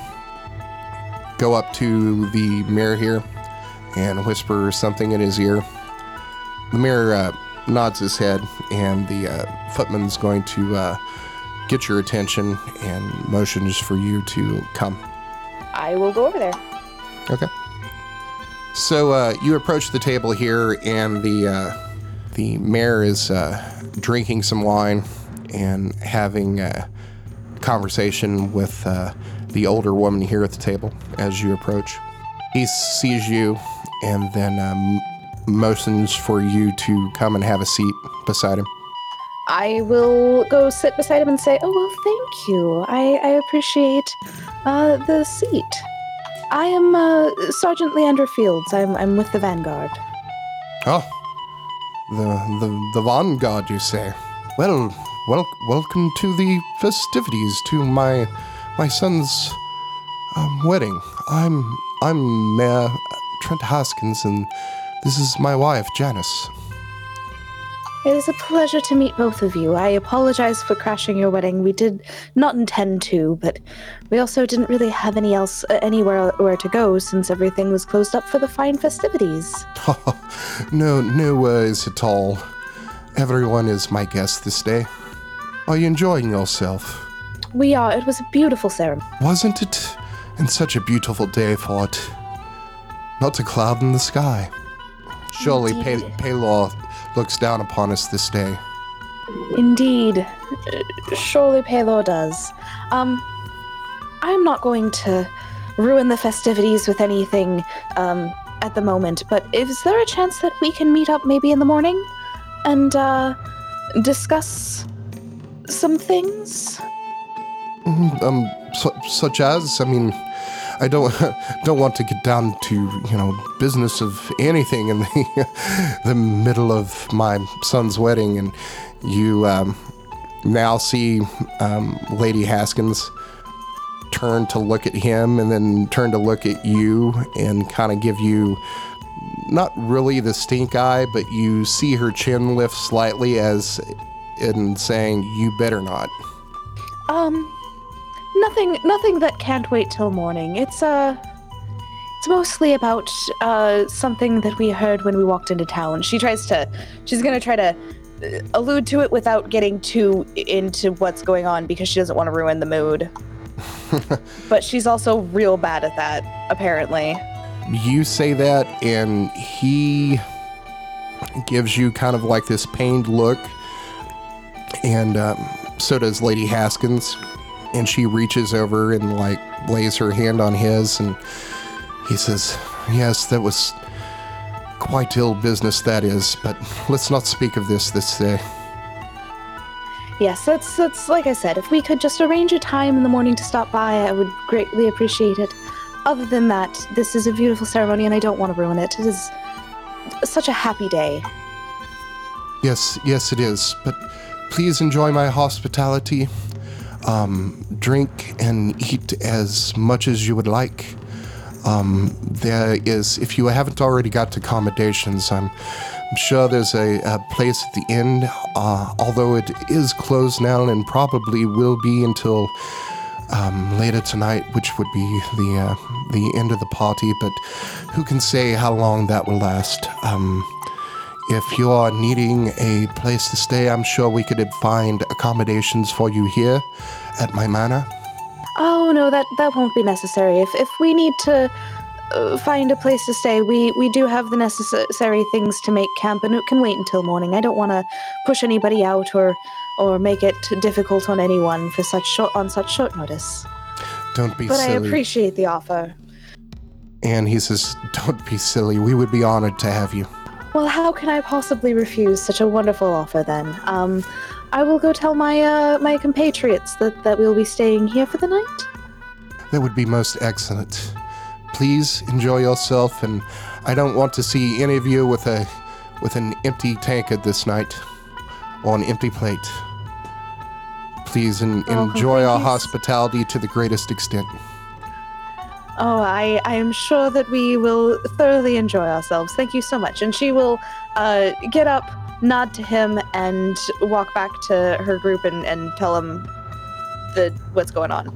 go up to the mayor here and whisper something in his ear. The mayor uh, nods his head, and the uh, footman's going to uh, get your attention and motions for you to come. I will go over there. Okay. So uh, you approach the table here, and the uh, the mayor is uh, drinking some wine and having a conversation with uh, the older woman here at the table as you approach. He sees you and then um, motions for you to come and have a seat beside him. I will go sit beside him and say, "Oh well, thank you. I, I appreciate uh, the seat. I am uh, Sergeant Leandra Fields. I'm I'm with the Vanguard. Oh, the the the vanguard, you say? Well, wel- welcome to the festivities to my my son's um, wedding. I'm I'm Mayor Trent Haskins, and this is my wife, Janice. It is a pleasure to meet both of you. I apologize for crashing your wedding. We did not intend to, but we also didn't really have any else uh, anywhere where to go since everything was closed up for the fine festivities. no, no worries at all. Everyone is my guest this day. Are you enjoying yourself? We are. It was a beautiful ceremony. Wasn't it? And such a beautiful day for it. Not a cloud in the sky. Surely Indeed. Pelor looks down upon us this day. Indeed. Surely Pelor does. Um, I'm not going to ruin the festivities with anything um, at the moment, but is there a chance that we can meet up maybe in the morning and uh, discuss some things? Mhm, Um, su- such as, I mean, I don't don't want to get down to you know business of anything in the the middle of my son's wedding, and you um, now see um, Lady Haskins turn to look at him, and then turn to look at you, and kind of give you not really the stink eye, but you see her chin lift slightly as in saying, "You better not." Um, nothing, nothing that can't wait till morning. It's uh, it's mostly about uh something that we heard when we walked into town. She tries to, she's gonna try to uh, allude to it without getting too into what's going on because she doesn't want to ruin the mood. but she's also real bad at that, apparently. you say that and he gives you kind of like this pained look and um, so does lady haskins and she reaches over and like lays her hand on his and he says yes that was quite ill business that is but let's not speak of this this day Yes, that's that's like I said. If we could just arrange a time in the morning to stop by, I would greatly appreciate it. Other than that, this is a beautiful ceremony, and I don't want to ruin it. It is such a happy day. Yes, yes, it is. But please enjoy my hospitality. Um, drink and eat as much as you would like. Um, there is, if you haven't already got accommodations, I'm, sure there's a, a place at the inn, uh, although it is closed now and probably will be until um, later tonight, which would be the uh, the end of the party. But who can say how long that will last? Um, if you are needing a place to stay, I'm sure we could find accommodations for you here at my manor. Oh no, that that won't be necessary. If if we need to uh, find a place to stay. We we do have the necessary things to make camp, and it can wait until morning. I don't want to push anybody out or or make it difficult on anyone for such short on such short notice. Don't be silly But I appreciate the offer. and he says, Don't be silly. We would be honored to have you. Well, how can I possibly refuse such a wonderful offer then? Um, I will go tell my uh, my compatriots that, that we'll be staying here for the night. That would be most excellent. Please enjoy yourself, and I don't want to see any of you with a with an empty tankard this night or an empty plate. Please en- enjoy our hospitality to the greatest extent. Oh, I, I am sure that we will thoroughly enjoy ourselves. Thank you so much. And she will uh, get up, nod to him, and walk back to her group and, and tell him the what's going on.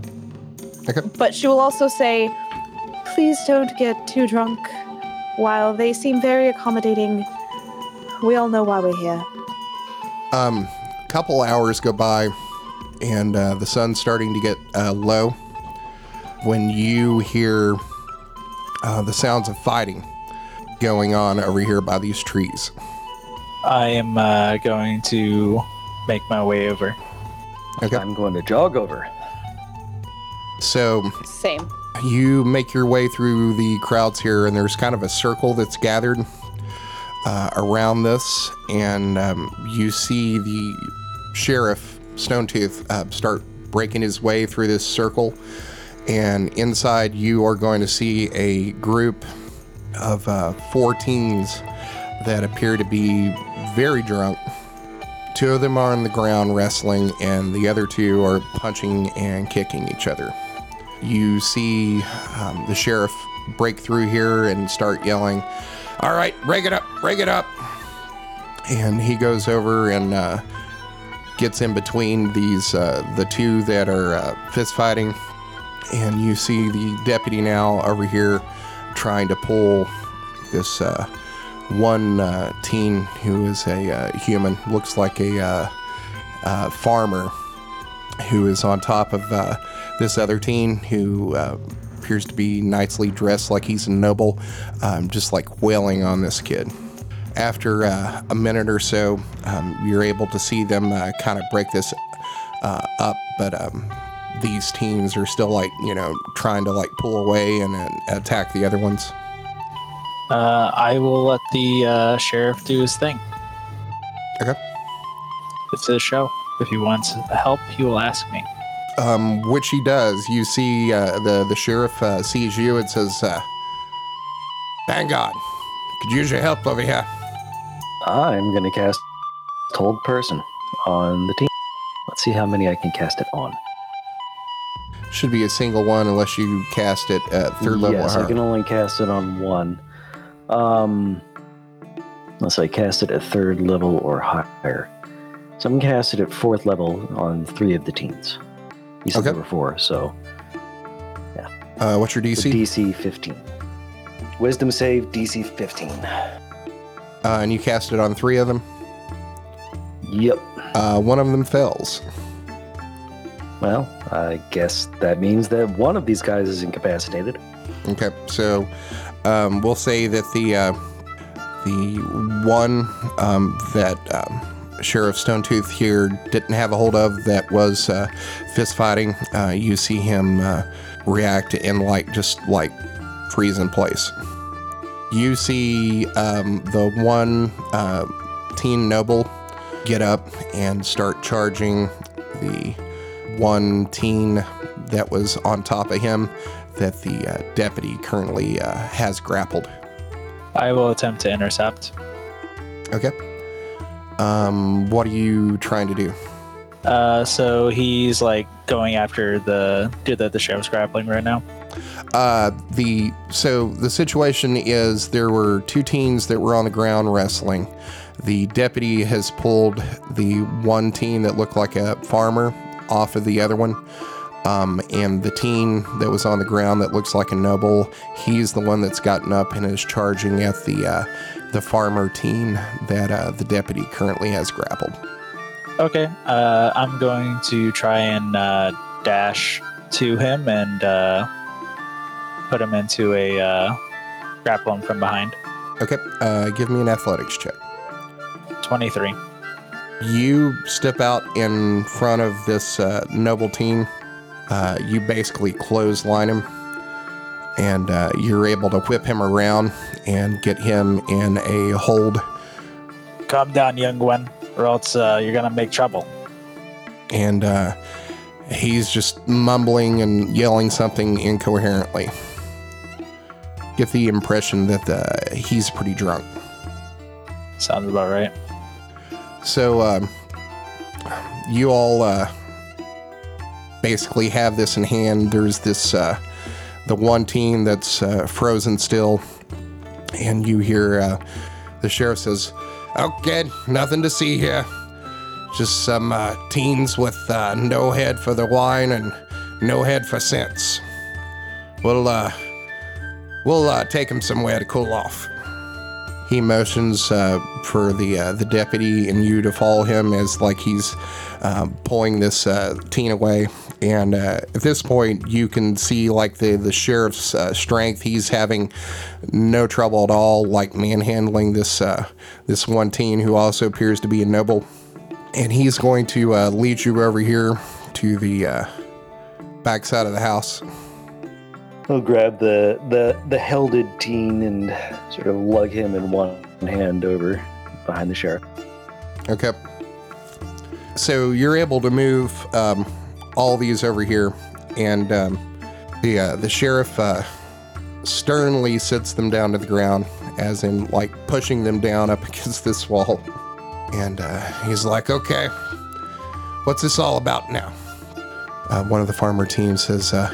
Okay. But she will also say, please don't get too drunk. While they seem very accommodating, we all know why we're here. Um, couple hours go by, and uh, the sun's starting to get uh, low. When you hear uh, the sounds of fighting going on over here by these trees, I am uh, going to make my way over. okay. I'm going to jog over. So Same. you make your way through the crowds here, and there's kind of a circle that's gathered uh, around this, and um, you see the sheriff Stonetooth uh, start breaking his way through this circle, and inside you are going to see a group of uh, four teens that appear to be very drunk. Two of them are on the ground wrestling, and the other two are punching and kicking each other you see um, the sheriff break through here and start yelling, All right, break it up, break it up. And he goes over and uh, gets in between these, uh, the two that are uh, fist fighting. And you see the deputy now over here trying to pull this uh, one uh, teen who is a uh, human, looks like a uh, uh, farmer who is on top of uh, this other teen who appears to be nicely dressed like he's a noble, um, just like wailing on this kid. After a minute or so, um, you're able to see them kind of break this up, but um, these teams are still like, you know, trying to like pull away and uh, attack the other ones. Uh, I will let the uh, sheriff do his thing. Okay. It's his show. If he wants help, he will ask me. Um, which he does. You see, uh, the the sheriff uh, sees you and says, uh, "Thank God, could use your help over here." I'm going to cast Hold Person on the team. Let's see how many I can cast it on. Should be a single one unless you cast it at third level. Yes, I can only cast it on one. Um, unless I cast it at third level or higher. So I'm cast it at fourth level on three of the teens. You said Okay. there were four, so Uh, what's your DC? DC 15. Wisdom save DC 15. Uh, and you cast it on three of them. Yep. Uh, one of them fails. Well, I guess that means that one of these guys is incapacitated. Okay, so um, we'll say that the uh, the one um, that um, Sheriff Stonetooth here didn't have a hold of that was uh, fist fighting. Uh, you see him uh, react and like just like freeze in place. You see um, the one uh, teen noble get up and start charging the one teen that was on top of him that the uh, deputy currently uh, has grappled. I will attempt to intercept. Okay. Um, what are you trying to do? Uh, so he's like going after the dude that the sheriff's grappling right now. Uh, the so the situation is there were two teens that were on the ground wrestling. The deputy has pulled the one teen that looked like a farmer off of the other one. Um, and the teen that was on the ground that looks like a noble, he's the one that's gotten up and is charging at the uh, the farmer teen that uh, the deputy currently has grappled. Okay. Uh, I'm going to try and uh, dash to him and uh, put him into a uh, grapple him from behind. Okay, uh, give me an athletics check. 23. You step out in front of this uh, noble team. Uh, you basically clothesline him, and uh, you're able to whip him around and get him in a hold. Calm down, young one, or else uh, you're gonna make trouble. And uh, he's just mumbling and yelling something incoherently. Get the impression that uh, he's pretty drunk. Sounds about right. So um, you all uh, basically have this in hand. There's this uh, the one team that's uh, frozen still, and you hear uh, the sheriff says, "Okay, nothing to see here. Just some uh, teens with uh, no head for the wine and no head for sense. We'll we'll take them somewhere to cool off." He motions uh, for the uh, the deputy and you to follow him as like he's uh, pulling this uh, teen away. And uh, at this point, you can see like the the sheriff's uh, strength. He's having no trouble at all, like manhandling this this one teen who also appears to be a noble. And he's going to lead you over here to the backside of the house. I'll grab the the the helded teen and sort of lug him in one hand over behind the sheriff. Okay. So you're able to move um, all these over here, and um, the uh, the sheriff uh, sternly sits them down to the ground, as in like pushing them down up against this wall, and uh, he's like, "Okay, what's this all about now?" Uh, one of the farmer team says, uh,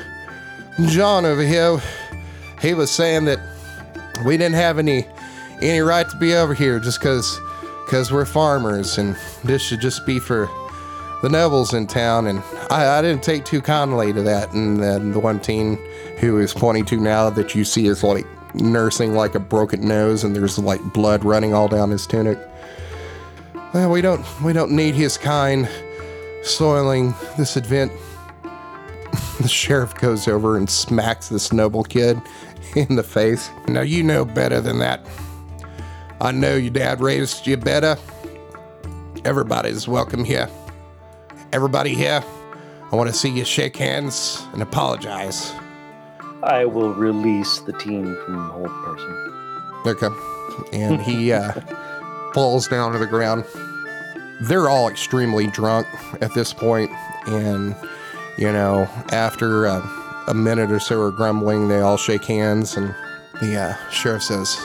"John over here, he was saying that we didn't have any any right to be over here just because." because we're farmers and this should just be for the nobles in town. And I, I didn't take too kindly to that. And then the one teen who is 22 now that you see is like nursing like a broken nose and there's like blood running all down his tunic. Well we don't we don't need his kind soiling this event the sheriff goes over and smacks this noble kid in the face now you know better than that I know your dad raised you better. Everybody's welcome here. Everybody here, I want to see you shake hands and apologize. I will release the teen from the hold person. Okay. And he uh, falls down to the ground. They're all extremely drunk at this point, and you know, after uh, a minute or so of grumbling, they all shake hands, and the uh, sheriff says,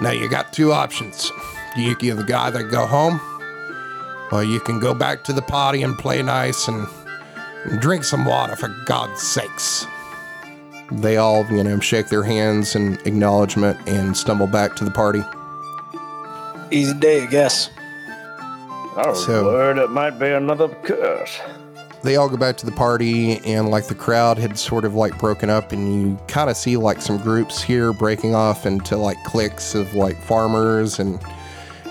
now you got two options. You can the guy that go home, or you can go back to the party and play nice and, and drink some water for God's sakes. They all, you know, shake their hands in acknowledgement and stumble back to the party. Easy day, I guess. Oh, So- word, it might be another curse. They all go back to the party and like the crowd had sort of like broken up and you kind of see like some groups here breaking off into like cliques of like farmers and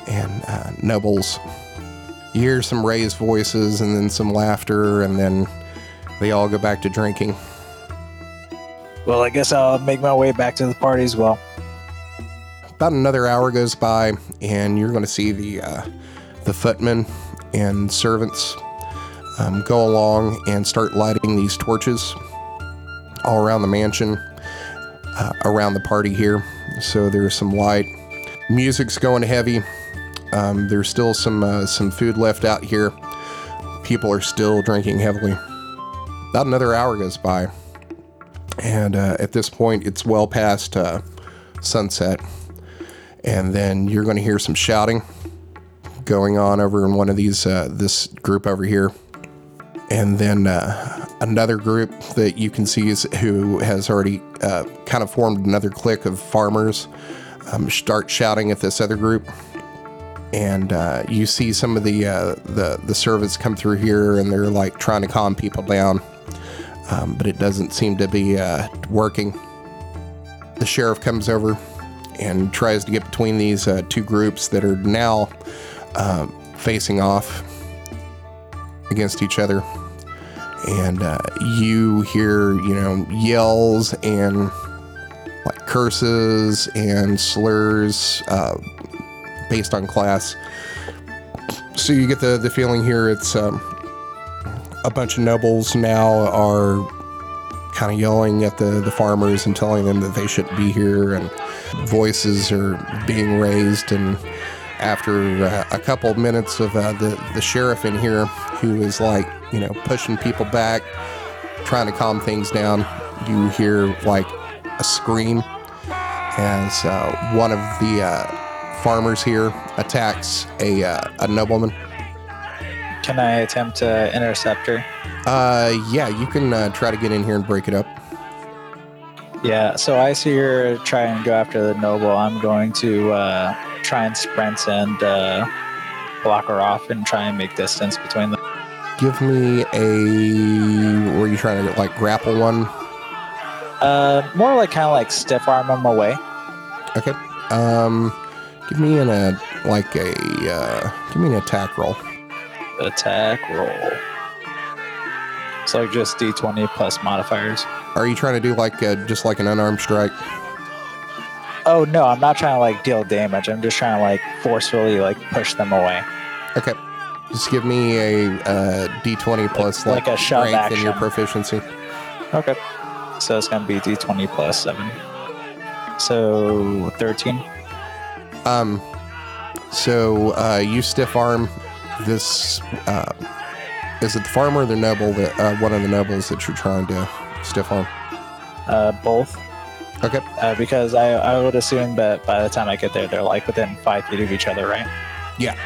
and uh, nobles. You hear some raised voices and then some laughter and then they all go back to drinking. Well, I guess I'll make my way back to the party as well. about another hour goes by and you're going to see the uh, the footmen and servants um, go along and start lighting these torches all around the mansion uh, around the party here. So there's some light. Music's going heavy. Um, there's still some uh, some food left out here. People are still drinking heavily. About another hour goes by. And uh, at this point it's well past uh, sunset. And then you're going to hear some shouting going on over in one of these uh, this group over here and then uh, another group that you can see is who has already uh, kind of formed another clique of farmers um, start shouting at this other group. And uh, you see some of the, uh, the the servants come through here and they're like trying to calm people down. Um, but it doesn't seem to be uh, working. The sheriff comes over and tries to get between these uh, two groups that are now facing off against each other. And uh, you hear, you know, yells and like curses and slurs uh, based on class. So you get the, the feeling here it's um, a bunch of nobles now are kind of yelling at the, the farmers and telling them that they shouldn't be here, and voices are being raised. And after uh, a couple of minutes of uh, the, the sheriff in here, who is like, you know, pushing people back, trying to calm things down, you hear like a scream as uh, one of the uh, farmers here attacks a, uh, a nobleman. Can I attempt to intercept her? Uh, yeah, you can uh, try to get in here and break it up. Yeah, so I see her try and go after the noble. I'm going to uh, try and sprint and uh, block her off and try and make distance between them. Give me a. Were you trying to like grapple one? Uh, more like kind of like stiff arm them away. Okay. Um, give me an uh, like a uh, give me an attack roll. Attack roll. So like just d20 plus modifiers. Are you trying to do like uh, just like an unarmed strike? Oh no, I'm not trying to like deal damage. I'm just trying to like forcefully like push them away. Okay. Just give me a uh, d20 plus like, like a shove strength and your proficiency. Okay. So it's gonna be d20 plus seven. So 13. Um, so uh, you stiff arm this. Uh, is it the farmer or the noble that uh, one of the nobles that you're trying to stiff arm? Uh, both. Okay. Uh, because I, I would assume that by the time I get there, they're like within five feet of each other, right? Yeah.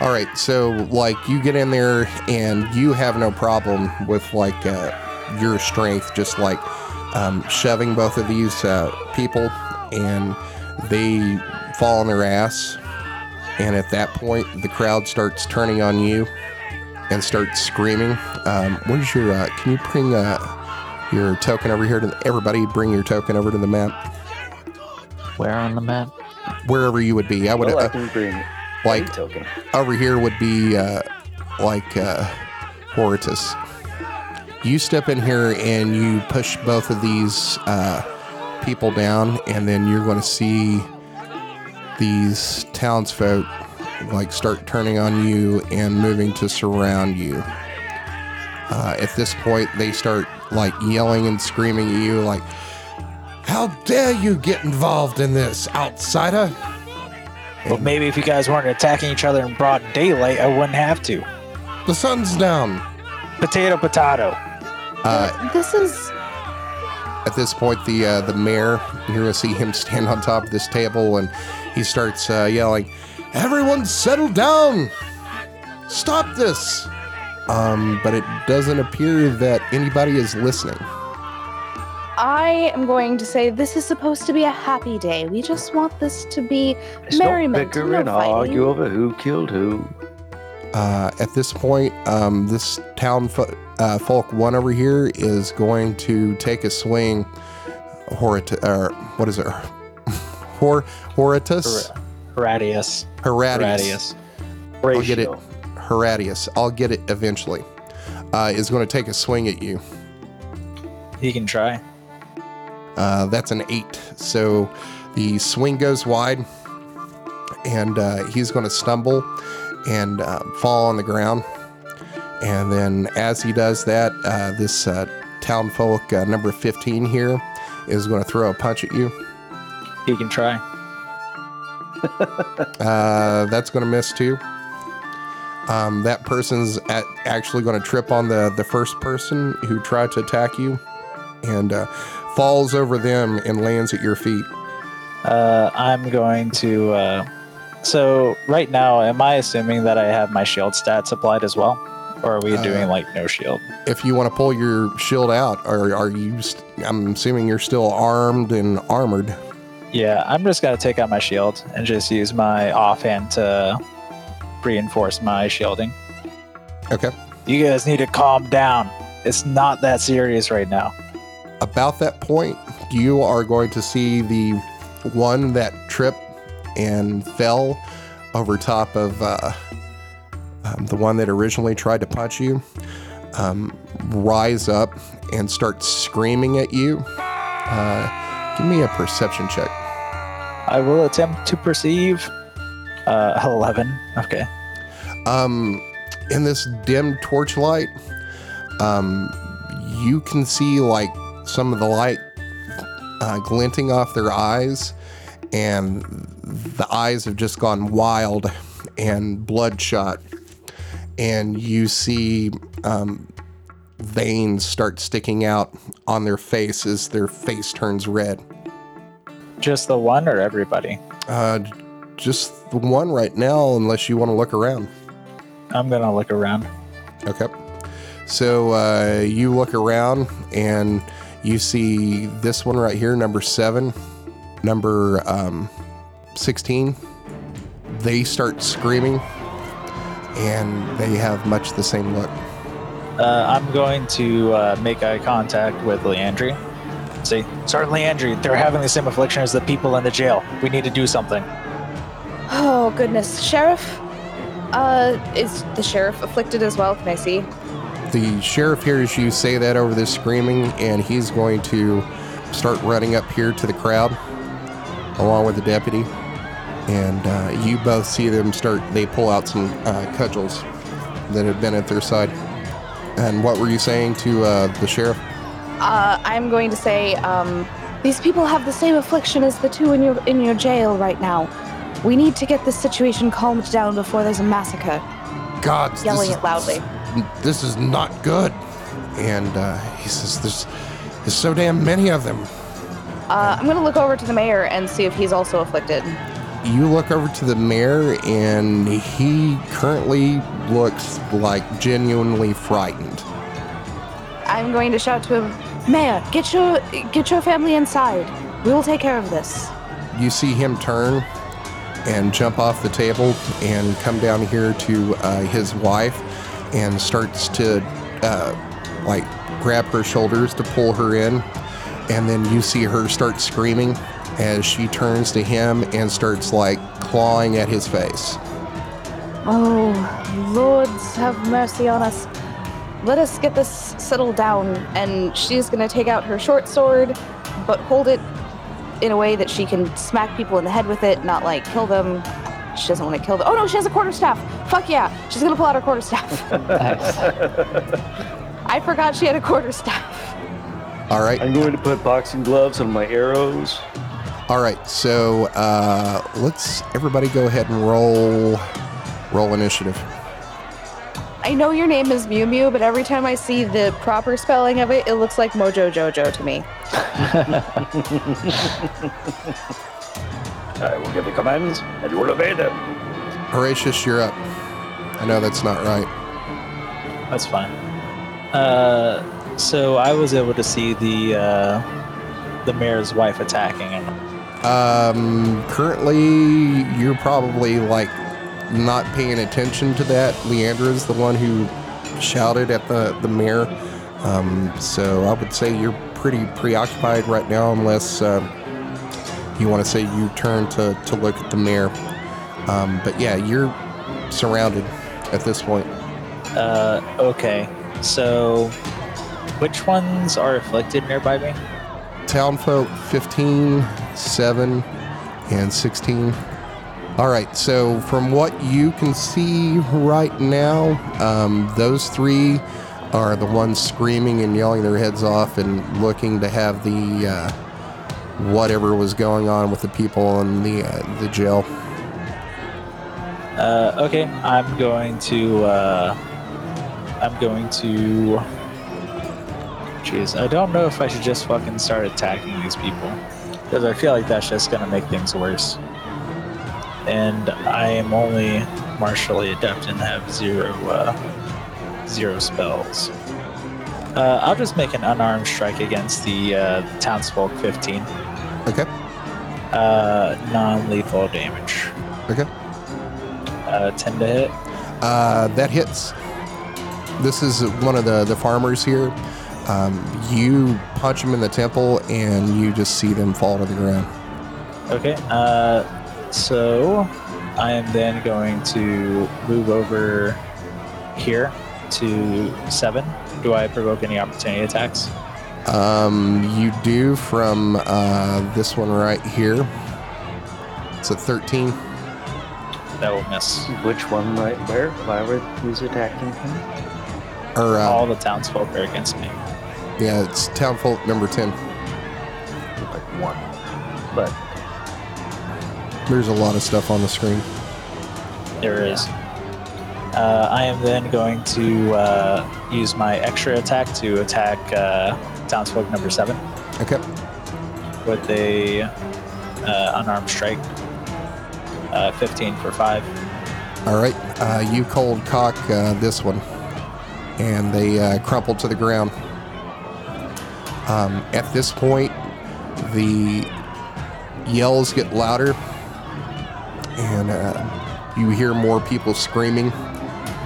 All right. So like you get in there and you have no problem with like uh, your strength, just like um, shoving both of these uh, people, and they fall on their ass. And at that point, the crowd starts turning on you and starts screaming. Um, where's your? Uh, can you bring uh, your token over here to everybody? Bring your token over to the map, Where on the map? wherever you would be. I would Well, I uh, can bring like token. over here would be uh, like uh, Hortus. You step in here and you push both of these uh, people down, and then you're going to see these townsfolk like start turning on you and moving to surround you. Uh, at this point, they start like yelling and screaming at you, like, "How dare you get involved in this, outsider!" Well, maybe if you guys weren't attacking each other in broad daylight, I wouldn't have to. The sun's down. Potato, potato. Uh, This is At this point, the uh, the mayor, you're gonna see him stand on top of this table, and he starts uh, yelling, "Everyone, settle down! Stop this!" Um, but it doesn't appear that anybody is listening. I am going to say this is supposed to be a happy day. We just want this to be Just don't merriment, bicker no and argue over who killed who. Uh, at this point, um, this town fo- uh, folk one over here is going to take a swing. Horit- or what is it? Hor Horitus? Heradius. Heradius. Heradius. I'll get it. Ratio. Heradius. I'll get it eventually. Uh, is going to take a swing at you. He can try. Uh, that's an eight. So the swing goes wide, and uh, he's going to stumble and uh, fall on the ground. And then, as he does that, uh, this uh, town folk uh, number 15 here is going to throw a punch at you. He can try. Uh, that's going to miss too. Um, that person's at, actually going to trip on the, the first person who tried to attack you and uh, falls over them and lands at your feet. Uh, I'm going to. Uh, so right now, am I assuming that I have my shield stats applied as well, or are we Uh, doing like no shield? If you want to pull your shield out, or are you? St- I'm assuming you're still armed and armored. Yeah, I'm just gonna take out my shield and just use my offhand to reinforce my shielding. Okay. You guys need to calm down. It's not that serious right now. About that point, you are going to see the one that tripped and fell over top of uh, um, the one that originally tried to punch you um, rise up and start screaming at you. Uh, Give me a perception check. I will attempt to perceive. Uh, 11. Okay. Um, in this dim torchlight, um, you can see like some of the light uh, glinting off their eyes, and the eyes have just gone wild and bloodshot. And you see um, veins start sticking out on their face as their face turns red. Just the one or everybody? Uh, just the one right now, unless you want to look around. I'm gonna look around. Okay. So uh, you look around and you see this one right here, number seven, number um, 16. They start screaming and they have much the same look. Uh, I'm going to uh, make eye contact with Leandra. Say, Sergeant Leandra, they're having the same affliction as the people in the jail. We need to do something. Oh goodness, sheriff. Uh, is the sheriff afflicted as well? Can I see? The sheriff hears you say that over this screaming and he's going to start running up here to the crowd along with the deputy. And uh, you both see them start, they pull out some uh, cudgels that have been at their side. And what were you saying to uh, the sheriff? Uh, I'm going to say, um, these people have the same affliction as the two in your in your jail right now. We need to get this situation calmed down before there's a massacre. God, Yelling this it loudly. This is not good. And uh, he says, there's, there's so damn many of them. Uh, I'm going to look over to the mayor and see if he's also afflicted. You look over to the mayor, and he currently looks like genuinely frightened. I'm going to shout to him, Mayor, get your get your family inside. We will take care of this. You see him turn and jump off the table and come down here to uh, his wife and starts to uh, like grab her shoulders to pull her in. And then you see her start screaming as she turns to him and starts like clawing at his face. Oh, lords, have mercy on us. Let us get this settled down. And she's going to take out her short sword, but hold it in a way that she can smack people in the head with it, not like kill them. She doesn't want to kill them. Oh no, she has a quarterstaff. Fuck yeah. She's going to pull out her quarterstaff. Nice. I forgot she had a quarterstaff. All right. I'm going to put boxing gloves on my arrows. All right. So uh, let's everybody go ahead and roll roll initiative. I know your name is Mew Mew, but every time I see the proper spelling of it, it looks like Mojo Jojo to me. I will give the commands, and you will obey them. Horatius, you're up. I know that's not right. That's fine. Uh, so I was able to see the uh, the mayor's wife attacking him. Um, currently, you're probably like not paying attention to that. Leandra is the one who shouted at the the mayor. Um, so I would say you're pretty preoccupied right now, unless uh, you want to say you turn to to look at the mayor. Um, but yeah, you're surrounded at this point. Uh, okay. So, which ones are afflicted nearby me? Townfolk 15, 7, and 16. All right, so from what you can see right now, um, those three are the ones screaming and yelling their heads off and looking to have the uh, whatever was going on with the people in the uh, the jail. Uh, okay, I'm going to. Uh, I'm going to. Jeez, I don't know if I should just fucking start attacking these people because I feel like that's just gonna make things worse. And I am only martially adept and have zero, uh, zero spells. Uh, I'll just make an unarmed strike against the uh, townsfolk 15. Okay, Uh, non-lethal damage. okay. Uh, 10 to hit. Uh, that hits. This is one of the, the farmers here. Um, you punch him in the temple and you just see them fall to the ground. Okay. Uh, so I am then going to move over here to seven. Do I provoke any opportunity attacks? Um, you do from uh, this one right here. It's a 13. That will miss. Which one right where? Why were who's attacking him? Or, uh, All the townsfolk are against me. yeah, it's Townfolk number 10. Like one. But There's a lot of stuff on the screen. There is. Uh, I am then going to uh, use my extra attack to attack uh, townsfolk number seven Okay. with a uh, unarmed strike. Uh, 15 for five. All right. Uh, you cold cock uh, this one, and they uh, crumple to the ground. Um, at this point, the yells get louder, and uh, you hear more people screaming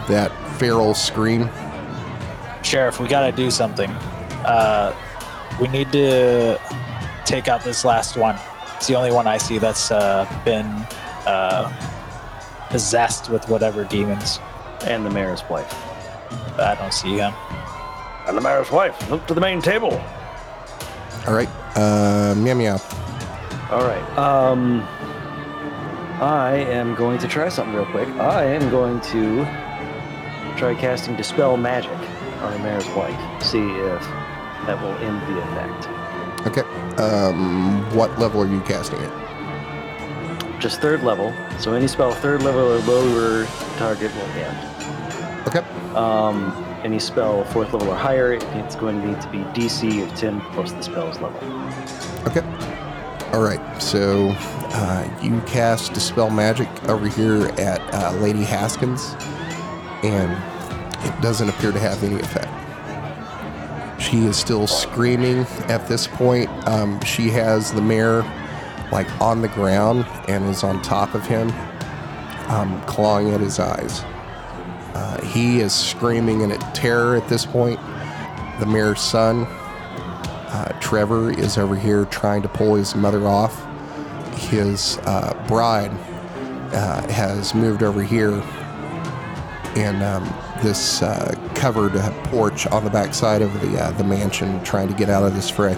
that feral scream. Sheriff, we got to do something. Uh, we need to take out this last one. It's the only one I see that's uh, been uh, possessed with whatever demons. and the mayor's wife. I don't see him. And the mayor's wife, look to the main table. All right. Uh, meow meow. All right. Um, I am going to try something real quick. I am going to try casting dispel magic on mayor's wife. See if that will end the effect. Okay. Um, what level are you casting it? Just third level. So any spell third level or lower target will end. Okay. Um, any spell fourth level or higher, it's going to need to be DC of 10 plus the spell's level. Okay. All right. So you cast Dispel Magic over here at uh, Lady Haskins, and it doesn't appear to have any effect. She is still screaming at this point. Um, she has the mayor like on the ground and is on top of him, um, clawing at his eyes. Uh, he is screaming in terror at this point. The mayor's son, uh, Trevor is over here trying to pull his mother off. His uh, bride uh, has moved over here in um, this uh, covered uh, porch on the backside of the uh, the mansion, trying to get out of this fray,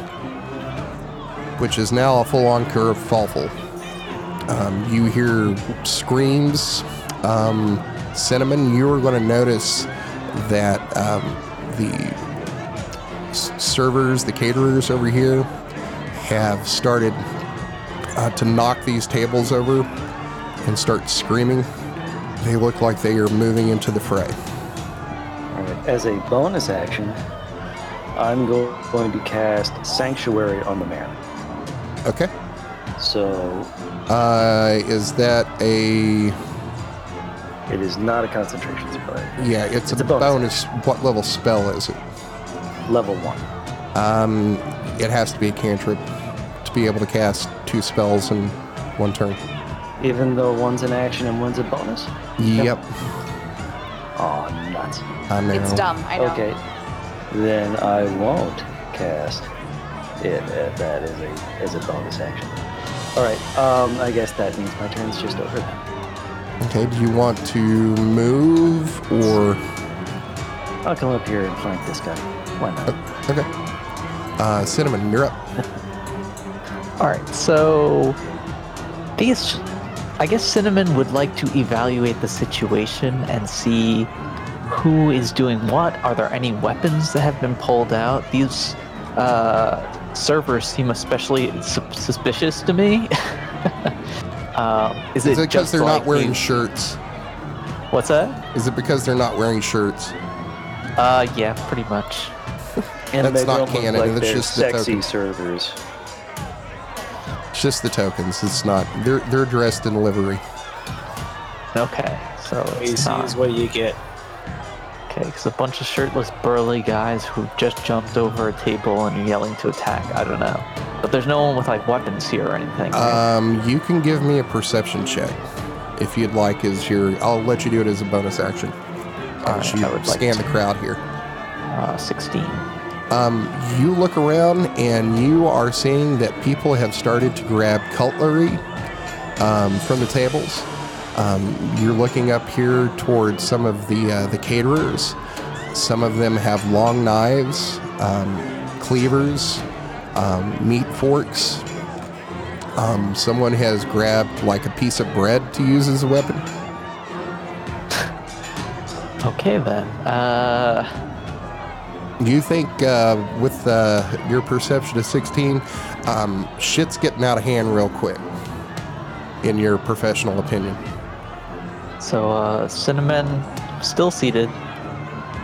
which is now a full-on curve fallful. Um, you hear screams. Um, Cinnamon, you are going to notice that um, the servers, the caterers over here, have started uh, to knock these tables over and start screaming. They look like they are moving into the fray. All right. As a bonus action, I'm go- going to cast Sanctuary on the mayor. Okay. So Uh, is that a. it is not a concentration spell. Yeah, it's, It's a, a bonus. bonus. What level spell is it? Level one. Um, it has to be a cantrip to be able to cast two spells in one turn. Even though one's an action and one's a bonus? Yep, Oh, nuts. I know. It's dumb. I know. Okay. Then I won't cast it uh, that as a as a bonus action. All right. Um, I guess that means my turn's just over then. Okay, do you want to move or. I'll come up here and flank this guy. Why not? Okay. Uh, Cinnamon, you're up. All right, so I guess I guess Cinnamon would like to evaluate the situation and see who is doing what. Are there any weapons that have been pulled out? These uh, servers seem especially su- suspicious to me. uh, is Is it it because just they're like not wearing the- shirts? What's that? Is it because they're not wearing shirts? Uh, yeah, pretty much. And That's they not don't canon, Like that's just the sexy token. servers. It's just the tokens. It's not. They're they're dressed in livery. Okay, so What it's see not. is what you get. Okay, because a bunch of shirtless, burly guys who just jumped over a table and are yelling to attack. I don't know. But there's no one with like weapons here or anything. right? Um, you can give me a perception check if you'd like. As your, I'll let you do it as a bonus action. All As right, you I would like scan to. the crowd here. Uh, 16. Um, you look around and you are seeing that people have started to grab cutlery um, from the tables. Um, you're looking up here towards some of the uh, the caterers. Some of them have long knives. Um, cleavers, um, meat forks. Um, someone has grabbed like a piece of bread to use as a weapon. Okay then. Uh, Do you think uh, with uh, your perception of 16, um, shit's getting out of hand real quick, in your professional opinion? so uh, Cinnamon, still seated,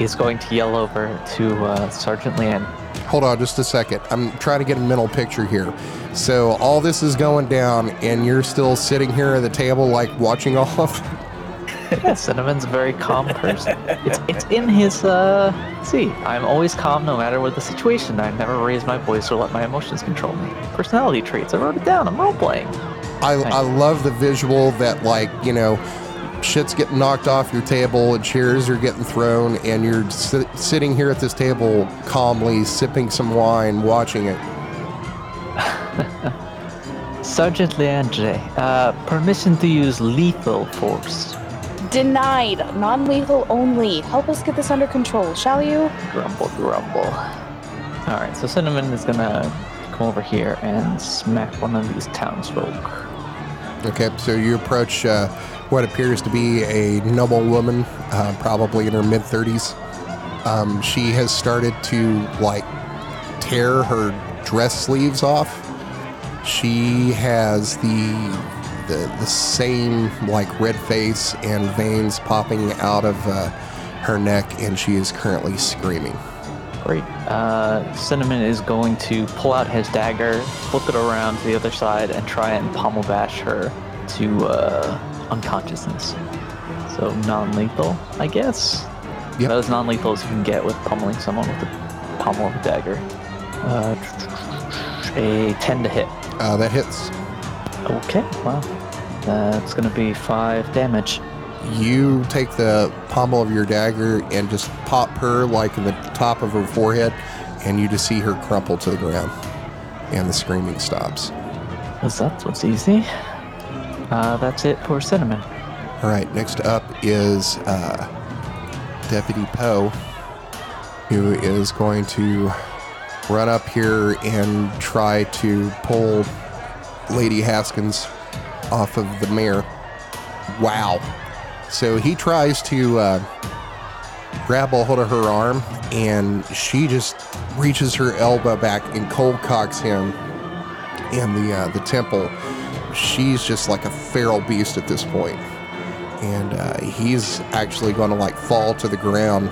is going to yell over to uh, Sergeant Leanne. Hold on just a second. I'm trying to get a mental picture here. So all this is going down, and you're still sitting here at the table, like watching all of Cinnamon's a very calm person. It's it's in his uh. See, I'm always calm no matter what the situation. I never raise my voice or let my emotions control me. Personality traits. I wrote it down. I'm role playing. I, I love the visual that, like, you know, shit's getting knocked off your table and chairs are getting thrown, and you're si- sitting here at this table calmly sipping some wine, watching it. Sergeant Leandra, uh, permission to use lethal force. Denied. Non lethal only. Help us get this under control, shall you? Grumble, grumble. All right, so Cinnamon is gonna come over here and smack one of these townsfolk. Okay, so you approach uh, what appears to be a noble woman, uh, probably in her mid 30s. Um, she has started to like tear her dress sleeves off. She has the the, the same like red face and veins popping out of uh, her neck, and she is currently screaming. Great. Uh, Cinnamon is going to pull out his dagger, flip it around to the other side, and try and pommel bash her to uh, unconsciousness. So non-lethal, I guess. Yep. About as non-lethal as you can get with pummeling someone with the pommel of a dagger. Uh, a 10 to hit. Uh, that hits. Okay, well, that's gonna be five damage. You take the pommel of your dagger and just pop her like in the top of her forehead, and you just see her crumple to the ground, and the screaming stops. Cause that's what's easy. Uh, that's it for Cinnamon. All right, next up is uh, Deputy Poe, who is going to run up here and try to pull Lady Haskins off of the mayor. Wow. So he tries to uh, grab a hold of her arm, and she just reaches her elbow back and cold cocks him in the uh, the temple. She's just like a feral beast at this point and uh, he's actually going to like fall to the ground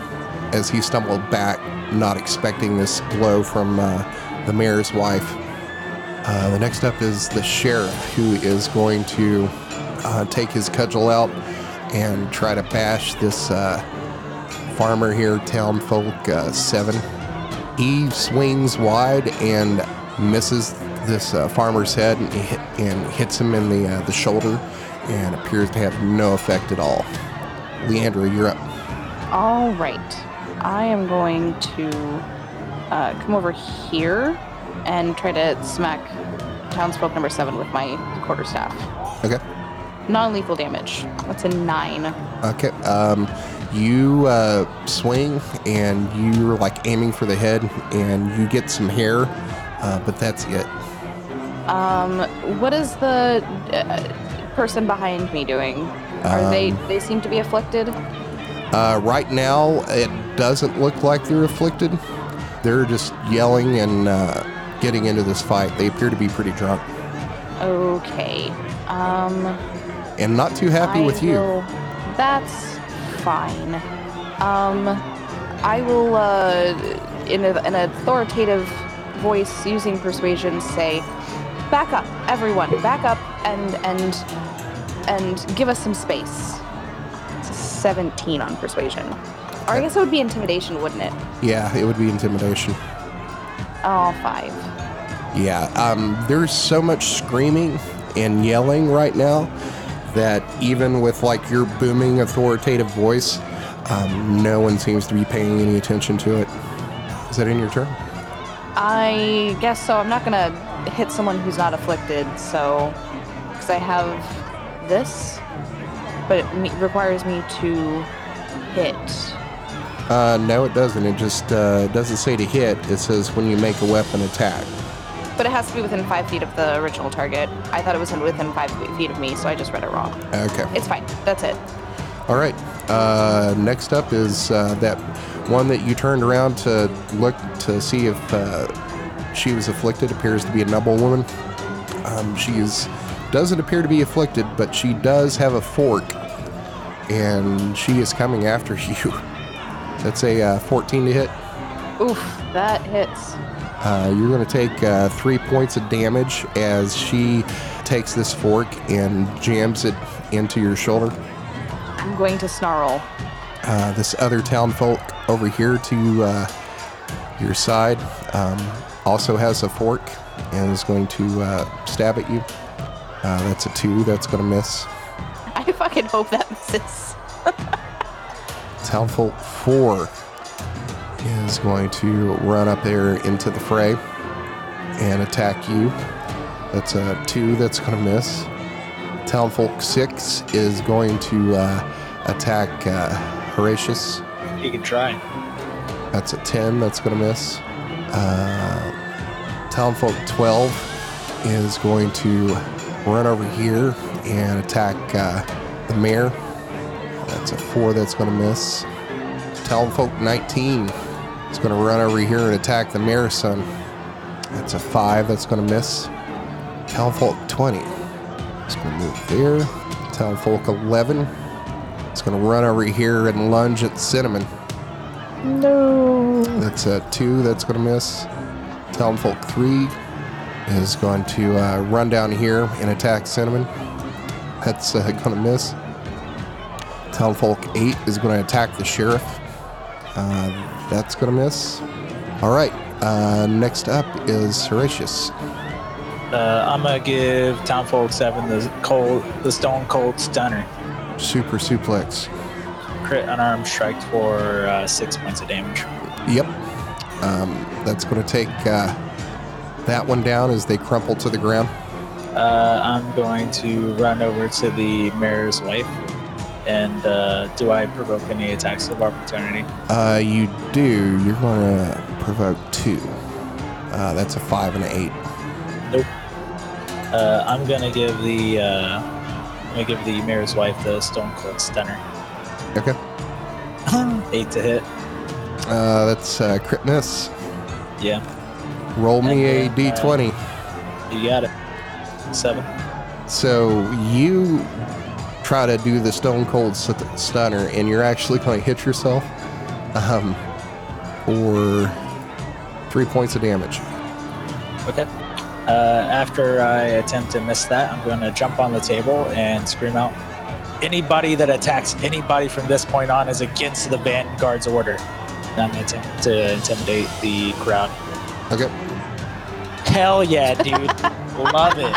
as he stumbled back, not expecting this blow from uh, the mayor's wife. Uh, the next up is the sheriff, who is going to uh, take his cudgel out and try to bash this uh, farmer here, town folk uh, seven. He swings wide and misses this uh, farmer's head and, hit, and hits him in the uh, the shoulder, and appears to have no effect at all. Leandra, you're up. All right. I am going to come over here and try to smack townsfolk number seven with my quarterstaff. Okay. Non-lethal damage. That's a nine. Okay. Um, you uh, swing and you're like aiming for the head, and you get some hair, uh, but that's it. Um, what is the uh, person behind me doing? Are they? Um, They seem to be afflicted. Uh, right now, it doesn't look like they're afflicted. They're just yelling and uh, getting into this fight. They appear to be pretty drunk Okay. Um. and not too happy I with you. will- That's fine. Um, I will, uh, in a, an authoritative voice, using persuasion, say, "Back up, everyone! Back up, and and and give us some space." It's a Seventeen on persuasion, or I guess it would be intimidation, wouldn't it? Yeah, it would be intimidation. Oh, five. Yeah, um, there's so much screaming and yelling right now that even with like your booming authoritative voice, um, no one seems to be paying any attention to it. Is that in your turn? I guess so. I'm not gonna hit someone who's not afflicted, so because I have this, but it me- requires me to hit. Uh, no, it doesn't. It just uh, doesn't say to hit. It says when you make a weapon attack. But it has to be within five feet of the original target. I thought it was within five feet of me, so I just read it wrong. Okay. It's fine. That's it. All right. Uh, next up is uh, that one that you turned around to look to see if uh, she was afflicted. Appears to be a noble woman. Um, she is doesn't appear to be afflicted, but she does have a fork, and she is coming after you. That's a uh, 14 to hit. Oof, that hits. Uh, you're going to take uh, three points of damage as she takes this fork and jams it into your shoulder. I'm going to snarl. Uh, this other town folk over here to uh, your side um, also has a fork and is going to uh, stab at you. Uh, that's a two. That's going to miss. I fucking hope that misses. Town folk four is going to run up there into the fray and attack you. That's a two. That's going to miss. Townfolk six is going to uh, attack uh, Horatius. You can try. That's a 10. That's going to miss. Uh, Townfolk 12 is going to run over here and attack uh, the mayor. That's a 4. That's going to miss. Townfolk 19 is going to run over here and attack the mayor's son. That's a 5. That's going to miss. Townfolk 20 is going to move there. Townfolk 11 is going to run over here and lunge at Cinnamon. No. That's a two. That's going to miss. Townfolk three is going to uh, run down here and attack Cinnamon. That's uh, going to miss. Townfolk eight is going to attack the sheriff. Uh, that's going to miss. All right. Uh, next up is Horatius. Uh, I'm gonna give Townfolk Seven the cold, the Stone Cold Stunner. Super suplex. Crit unarmed strike for uh, six points of damage. Yep. Um, that's going to take uh, that one down as they crumple to the ground. Uh, I'm going to run over to the mayor's wife. And uh, do I provoke any attacks of opportunity? Uh, you do. You're going to provoke two. Uh, that's a five and an eight. Nope. Uh, I'm gonna give the uh, I'm gonna give the mayor's wife the Stone Cold Stunner. Okay. Eight to hit. Uh, that's uh, crit miss. Yeah, Roll me a And then, uh, d20. you got it. Seven. So you try to do the stone cold st- stunner, and you're actually going to hit yourself um, for three points of damage. Okay. Uh, after I attempt to miss that, I'm going to jump on the table and scream out, "Anybody that attacks anybody from this point on is against the vanguard's order." And I'm going to attempt to intimidate the crowd. Okay. Hell yeah, dude! Love it.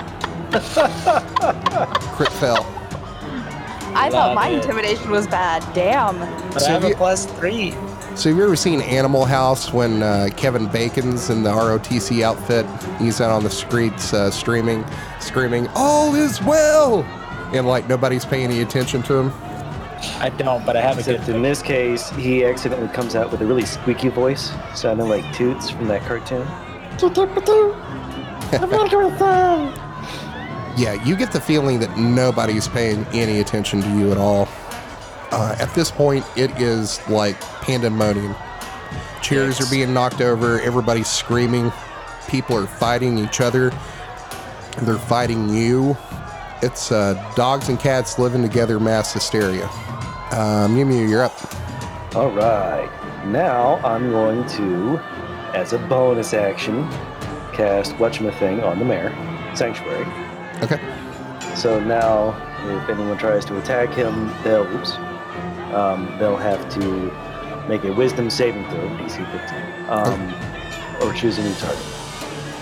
Crit fell. I thought my it. intimidation was bad. Damn. But So I have you- a plus three. So have you ever seen Animal House when uh, Kevin Bacon's in the ROTC outfit? He's out on the streets uh, streaming, screaming, "All is well!" and like nobody's paying any attention to him. I don't, but I have a good. Except in this case, he accidentally comes out with a really squeaky voice, sounding like Toots from that cartoon. Yeah, you get the feeling that nobody's paying any attention to you at all. Uh, at this point, it is like pandemonium. Chairs are being knocked over, everybody's screaming, people are fighting each other, they're fighting you. It's uh, dogs and cats living together, mass hysteria. Uh, Mew Mew, you're up. All right. Now I'm going to, as a bonus action, cast Thing on the mayor, Sanctuary. Okay. So now, if anyone tries to attack him, they'll oops, um, they'll have to make a Wisdom saving throw, DC 15, um, or choose a new target.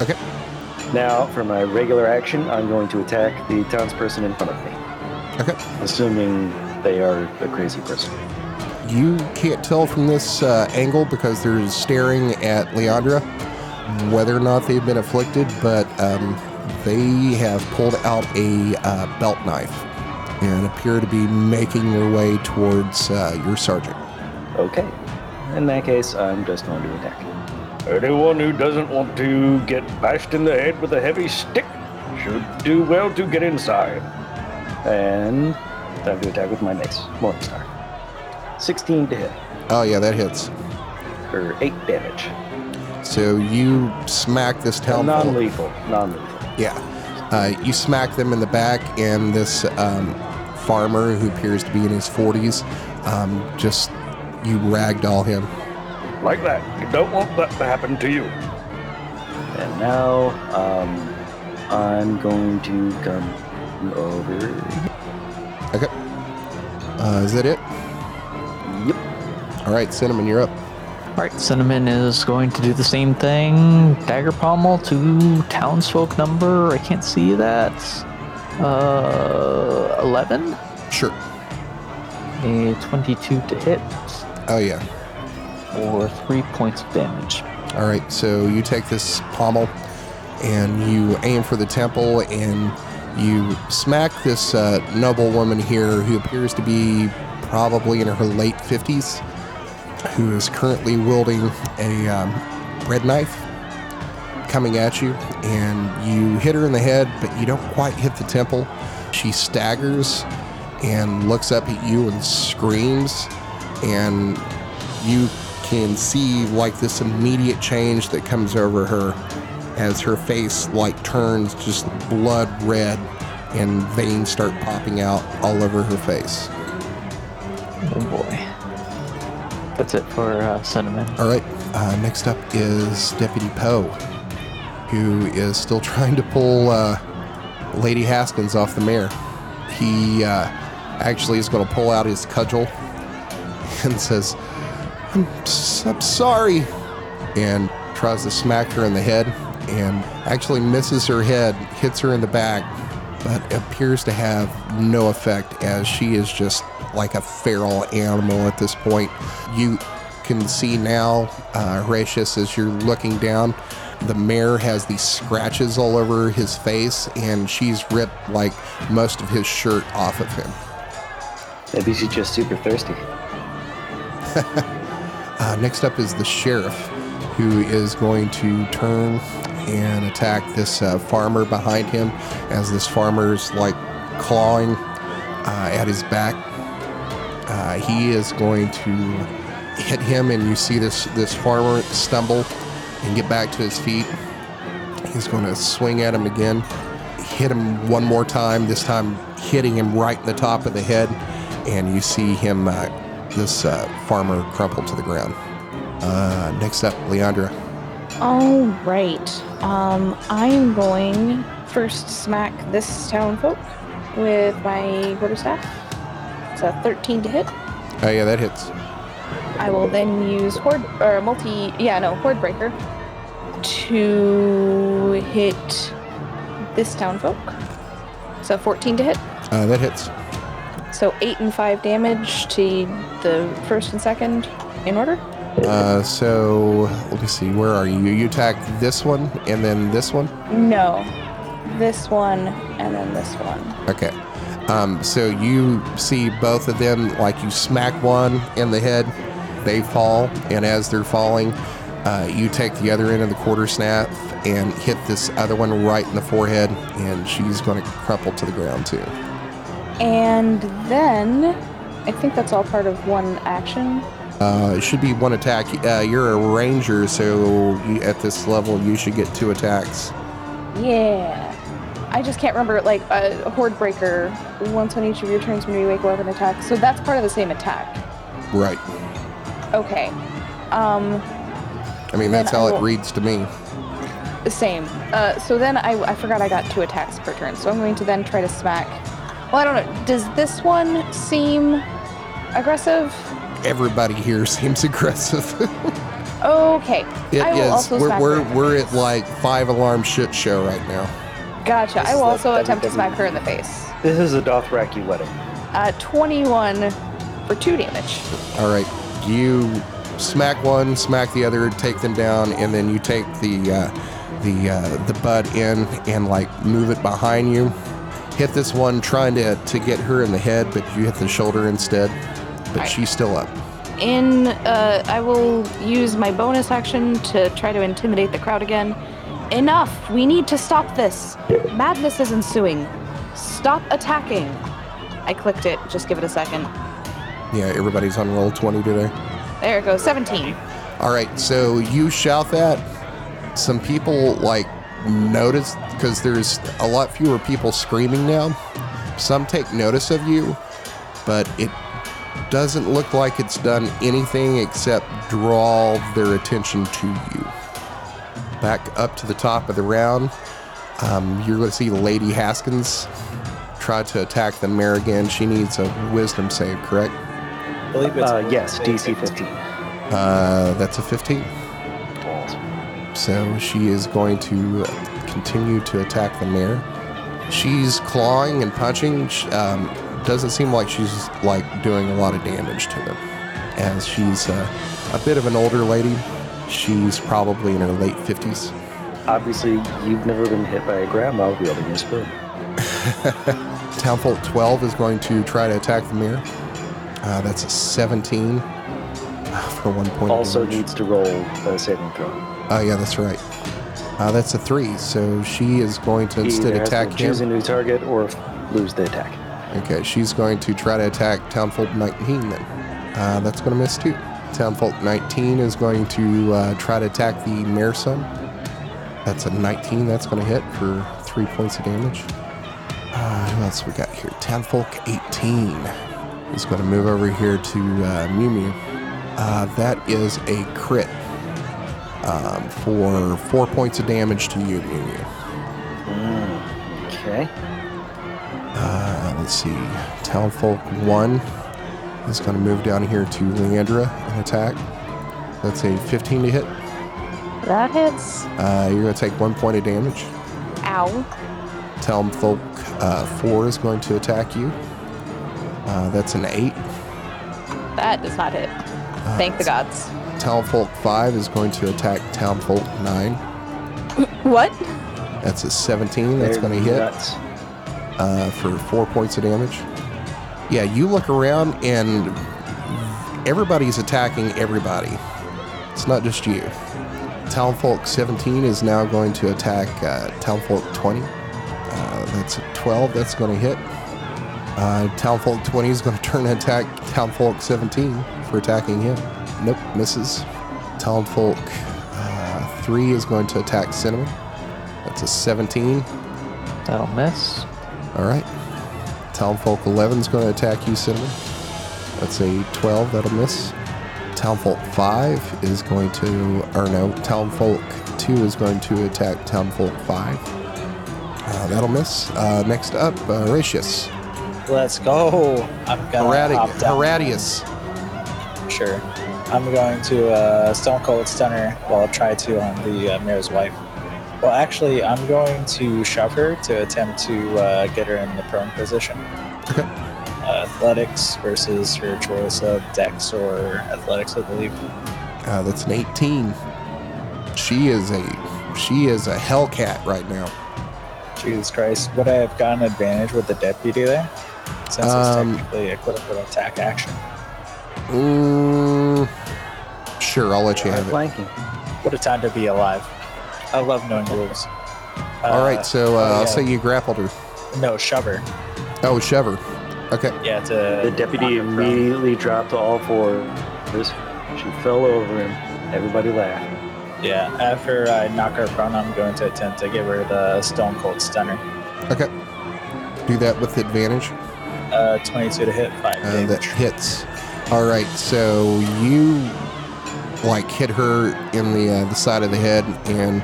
Okay. Now, for my regular action, I'm going to attack the townsperson in front of me, Okay. assuming they are a crazy person. You can't tell from this uh, angle because they're staring at Leandra whether or not they've been afflicted, but um, they have pulled out a uh, belt knife and appear to be making their way towards uh, your sergeant. Okay. in that case, I'm just going to attack. Anyone who doesn't want to get bashed in the head with a heavy stick should do well to get inside. And time to attack with my mace, Morningstar. 16 to hit, Oh, yeah, that hits. for 8 damage. So you smack this town. Non lethal. Non lethal. Yeah. Uh, you smack them in the back, and this um, farmer, who appears to be in his 40s, um, just you ragdoll him. Like that. You don't want that to happen to you. And now, um, I'm going to come over. Okay. Uh, is that it? Yep. All right, Cinnamon, you're up. Alright, Cinnamon is going to do the same thing. Dagger pommel to townsfolk number. I can't see that. Uh, 11? Sure. A 22 to hit Oh, yeah. Or 3 points of damage. All right, so you take this pommel and you aim for the temple and you smack this uh, noble woman here who appears to be probably in her late 50s, who is currently wielding a um, bread knife coming at you. And you hit her in the head, but you don't quite hit the temple. She staggers and looks up at you and screams. And you can see like this immediate change that comes over her as her face like turns just blood red and veins start popping out all over her face. Oh boy. That's it for uh, Cinnamon. All right, uh, next up is Deputy Poe, who is still trying to pull uh, Lady Haskins off the mayor. He uh, actually is going to pull out his cudgel and says, I'm, I'm sorry, and tries to smack her in the head and actually misses her head, hits her in the back, but appears to have no effect as she is just like a feral animal at this point. You can see now, uh, Horatius, as you're looking down, the mayor has these scratches all over his face, and she's ripped like most of his shirt off of him. Maybe she's just super thirsty. Uh, next up is the sheriff, who is going to turn and attack this uh, farmer behind him as this farmer's like clawing uh, at his back. Uh, he is going to hit him, and you see this this farmer stumble and get back to his feet. He's going to swing at him again, hit him one more time. This time, hitting him right in the top of the head, and you see him. Uh, this uh, farmer crumple to the ground. Uh, next up, Leandra. All right. Um, I'm going first smack this town folk with my quarterstaff. It's a 13 to hit. Oh yeah, that hits. I will then use horde or multi yeah no horde breaker to hit this town folk. So 14 to hit. Uh, that hits. So eight and five damage to the first and second in order. Uh, so let me see. Where are you? You attack this one and then this one. No, this one and then this one. Okay. Um, so you see both of them, like you smack one in the head, they fall, and as they're falling, uh, you take the other end of the quarter snap and hit this other one right in the forehead, and she's going to crumple to the ground too. And then I think that's all part of one action. Uh, it should be one attack. Uh, you're a ranger, so you, at this level, you should get two attacks. Yeah. I just can't remember like a horde breaker. Once on each of your turns, when you wake up an attack. So that's part of the same attack. Right. Okay. Um, I mean, that's how it reads to me. same. Uh, so then I, I forgot I got two attacks per turn. So I'm going to then try to smack. Well, I don't know. Does this one seem aggressive? Everybody here seems aggressive. Okay. It I will is. also We're, smack we're, we're at like five alarm shit show right now. Gotcha. This I will like also attempt to smack her in the face. This is a Dothraki wedding. Uh, 21 for two damage. All right. You smack one, smack the other, take them down, and then you take the uh, the uh, the bud in and like move it behind you. Hit this one, trying to to get her in the head, but you hit the shoulder instead. But Right. she's still up. in uh, I will use my bonus action to try to intimidate the crowd again. Enough! We need to stop this. Madness is ensuing. Stop attacking. I clicked it. Just give it a second. Yeah, everybody's on Roll20 today. There it goes. 17. All right, so you shout that. Some people like notice because there's a lot fewer people screaming now. Some take notice of you, but it doesn't look like it's done anything except draw their attention to you. Back up to the top of the round, um, you're going to see Lady Haskins try to attack the mayor again. She needs a wisdom save, correct? I believe it's Uh, yes, DC 15. Uh, that's a 15. So she is going to continue to attack the mayor. She's clawing and punching. Sh- Um, doesn't seem like she's like doing a lot of damage to them, as she's uh, a bit of an older lady. She's probably in her late 50s. Obviously, you've never been hit by a grandma wielding a spoon. Townfolk 12 is going to try to attack the mirror. Uh, that's a 17 for one point. Also needs to roll a saving throw. Oh yeah, that's right. Uh, that's a three, so she is going to instead Either has to attack choose a new target or lose the attack. Okay, she's going to try to attack Townfolk 19 then. Uh, that's going to miss too. Townfolk 19 is going to uh, try to attack the Mayor That's a 19. That's going to hit for three points of damage. Uh, who else we got here? Townfolk 18 is going to move over here to uh, Mew Mew. Uh, that is a crit um, for four points of damage to you, Mew Mew. Okay. Uh, let's see. Townfolk 1 is going to move down here to Leandra and attack. That's a 15 to hit. That hits. Uh, you're going to take one point of damage. Ow. Townfolk uh, 4 is going to attack you. Uh, that's an 8. That does not hit. Thank the gods. Townfolk 5 is going to attack Townfolk 9. What? That's a 17. That's going to hit. uh, for four points of damage. Yeah, you look around and everybody's attacking everybody. It's not just you. Townfolk 17 is now going to attack uh, Townfolk 20. Uh, that's a 12. That's going to hit. Uh, Townfolk 20 is going to turn and attack Townfolk 17 for attacking him. Nope, misses. Townfolk uh, 3 is going to attack Cinnamon. That's a 17. That'll miss. All right. Townfolk 11 is going to attack you, Cinnamon. That's a 12. That'll miss. Townfolk 5 is going to, or no, Townfolk 2 is going to attack Townfolk 5. Uh, that'll miss. Uh, next up, uh, Horatius. Let's go. I'm gonna Horati- Horatius. Sure. I'm going to uh, Stone Cold Stunner. Well, I'll try to on the uh, mayor's wife. Well, actually, I'm going to shove her to attempt to uh, get her in the prone position. Okay. Uh, athletics versus her choice of dex or athletics, I believe. Uh, that's an 18. She is a she is a Hellcat right now. Jesus Christ. Would I have gotten advantage with the deputy there? Since Um, it's technically a quote unquote attack action. Mm, sure, I'll let you have it. Flanking. What a time to be alive. I love knowing rules. All right, so uh, oh, I'll yeah. say you grappled her. No, shove her. Oh, shove her. Okay. Yeah, to. The deputy knock her immediately dropped to all fours. She fell over him. Everybody laughed. Yeah, after I knock her prone, I'm going to attempt to give her the Stone Cold Stunner. Okay. Do that with advantage. Uh, 22 to hit, 5 Uh, that hits. All right, so you like hit her in the uh, the side of the head, and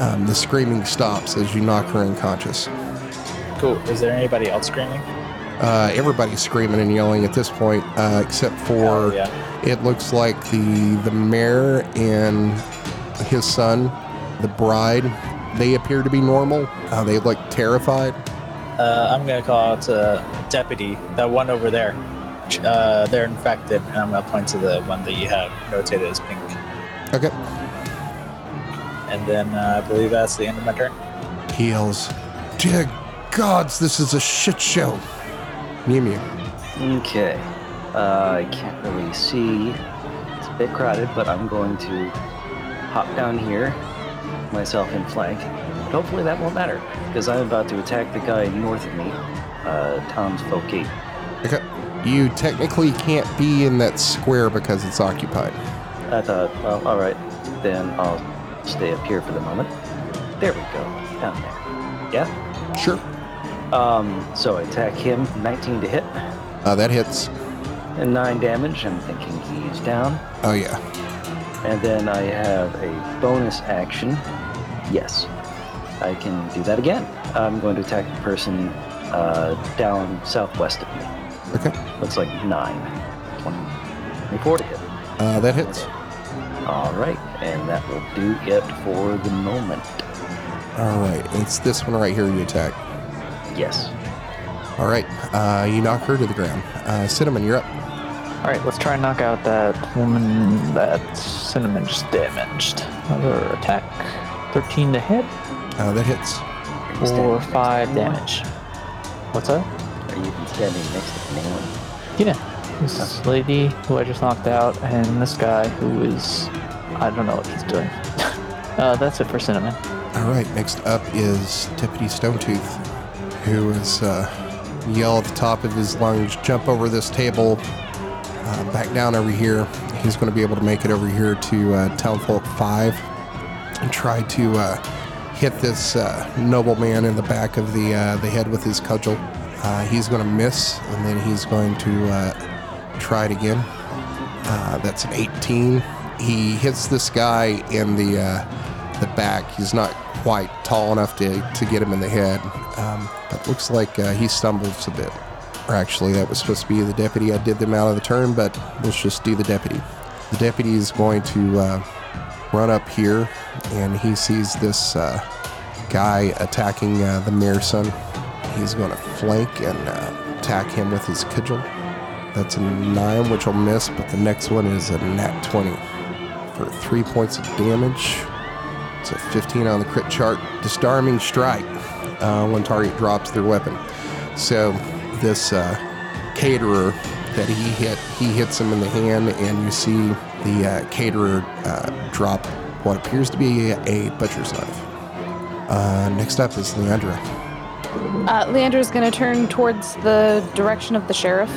um, the screaming stops as you knock her unconscious. Cool. Is there anybody else screaming? Uh, everybody's screaming and yelling at this point, uh, except for Hell yeah. it looks like the the mayor and his son, the bride. They appear to be normal. Uh, they look terrified. Uh, I'm going to call out uh, Deputy, that one over there. Uh, they're infected, and I'm going to point to the one that you have notated as pink. Okay. And then uh, I believe that's the end of my turn. He yells, "Dear gods, this is a shit show." Mew Mew. Okay. Uh, I can't really see. It's a bit crowded, but I'm going to hop down here, myself in flank. But hopefully that won't matter, because I'm about to attack the guy north of me, uh, Tom's Folk Gate. Okay. You technically can't be in that square because it's occupied. I thought, well, all right, then I'll stay up here for the moment. There we go, down there. Yeah. Sure. Um, so I attack him, 19 to hit, Uh, that hits. and 9 damage. I'm thinking he's down. Oh, yeah. And then I have a bonus action. Yes, I can do that again. I'm going to attack the person uh, down southwest of me. Okay. Looks like 9. 20, 24 to hit. Uh, that hits. All right, and that will do it for the moment. All right. It's this one right here you attack. Yes. All right. Uh, you knock her to the ground. Uh, Cinnamon, you're up. All right, let's try and knock out that woman that Cinnamon just damaged. Another attack. 13 to hit Uh, that hits. Four, or 5 damage. What's that? Are you standing next to anyone? Yeah. This lady who I just knocked out, and this guy who is. I don't know what he's doing. uh, that's it for Cinnamon. All right. Next up is Tippity Stonetooth, who is uh, yell at the top of his lungs, jump over this table, uh, back down over here. He's going to be able to make it over here to uh, Townfolk 5 and try to uh, hit this uh, nobleman in the back of the, uh, the head with his cudgel. Uh, he's going to miss, and then he's going to uh, try it again. Uh, that's an 18. He hits this guy in the uh, the back. He's not quite tall enough to, to get him in the head, um, but looks like uh, he stumbles a bit. Or actually, that was supposed to be the deputy. I did them out of the turn, but let's just do the deputy. The deputy is going to uh, run up here, and he sees this guy attacking the mayor's son. He's going to flank and uh, attack him with his cudgel. That's a 9, which will miss, but the next one is a nat 20 for 3 points of damage. It's a 15 on the crit chart. Disarming strike uh, when target drops their weapon. So this uh, caterer that he hit, he hits him in the hand, and you see the uh, caterer uh, drop what appears to be a butcher's knife. Uh, next up is Leandra. Uh, Leandra's going to turn towards the direction of the sheriff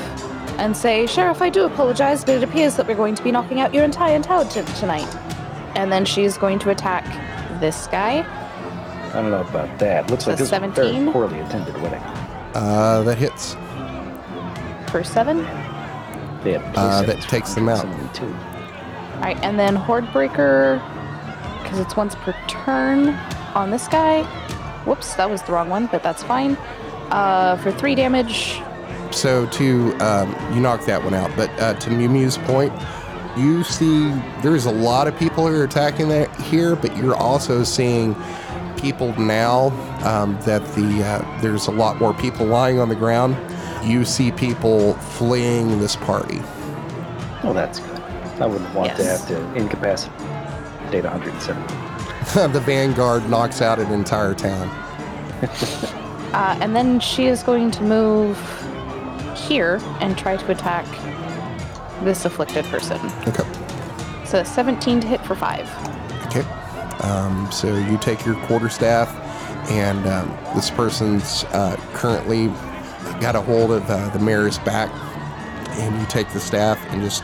and say, Sheriff, I do apologize, but it appears that we're going to be knocking out your entire intelligence tonight. And then she's going to attack this guy. I don't know about that. Looks like So this is a very 17? poorly attended wedding. Uh, that hits. for seven. They had Uh, that takes them out. All right, and then Hordebreaker, because it's once per turn on this guy. Whoops, that was the wrong one, but that's fine. Uh, for three damage. So to um, you knock that one out, but uh, to Mew Mew's point, you see there's a lot of people who are attacking that here, but you're also seeing people now um, that the uh, there's a lot more people lying on the ground. You see people fleeing this party. Oh, that's good. I wouldn't want to have to incapacitate 170. the vanguard knocks out an entire town. Uh, and then she is going to move here and try to attack this afflicted person. Okay. So 17 to hit for five. Okay. Um, so you take your quarterstaff, and um, this person's uh, currently got a hold of uh, the mayor's back, and you take the staff and just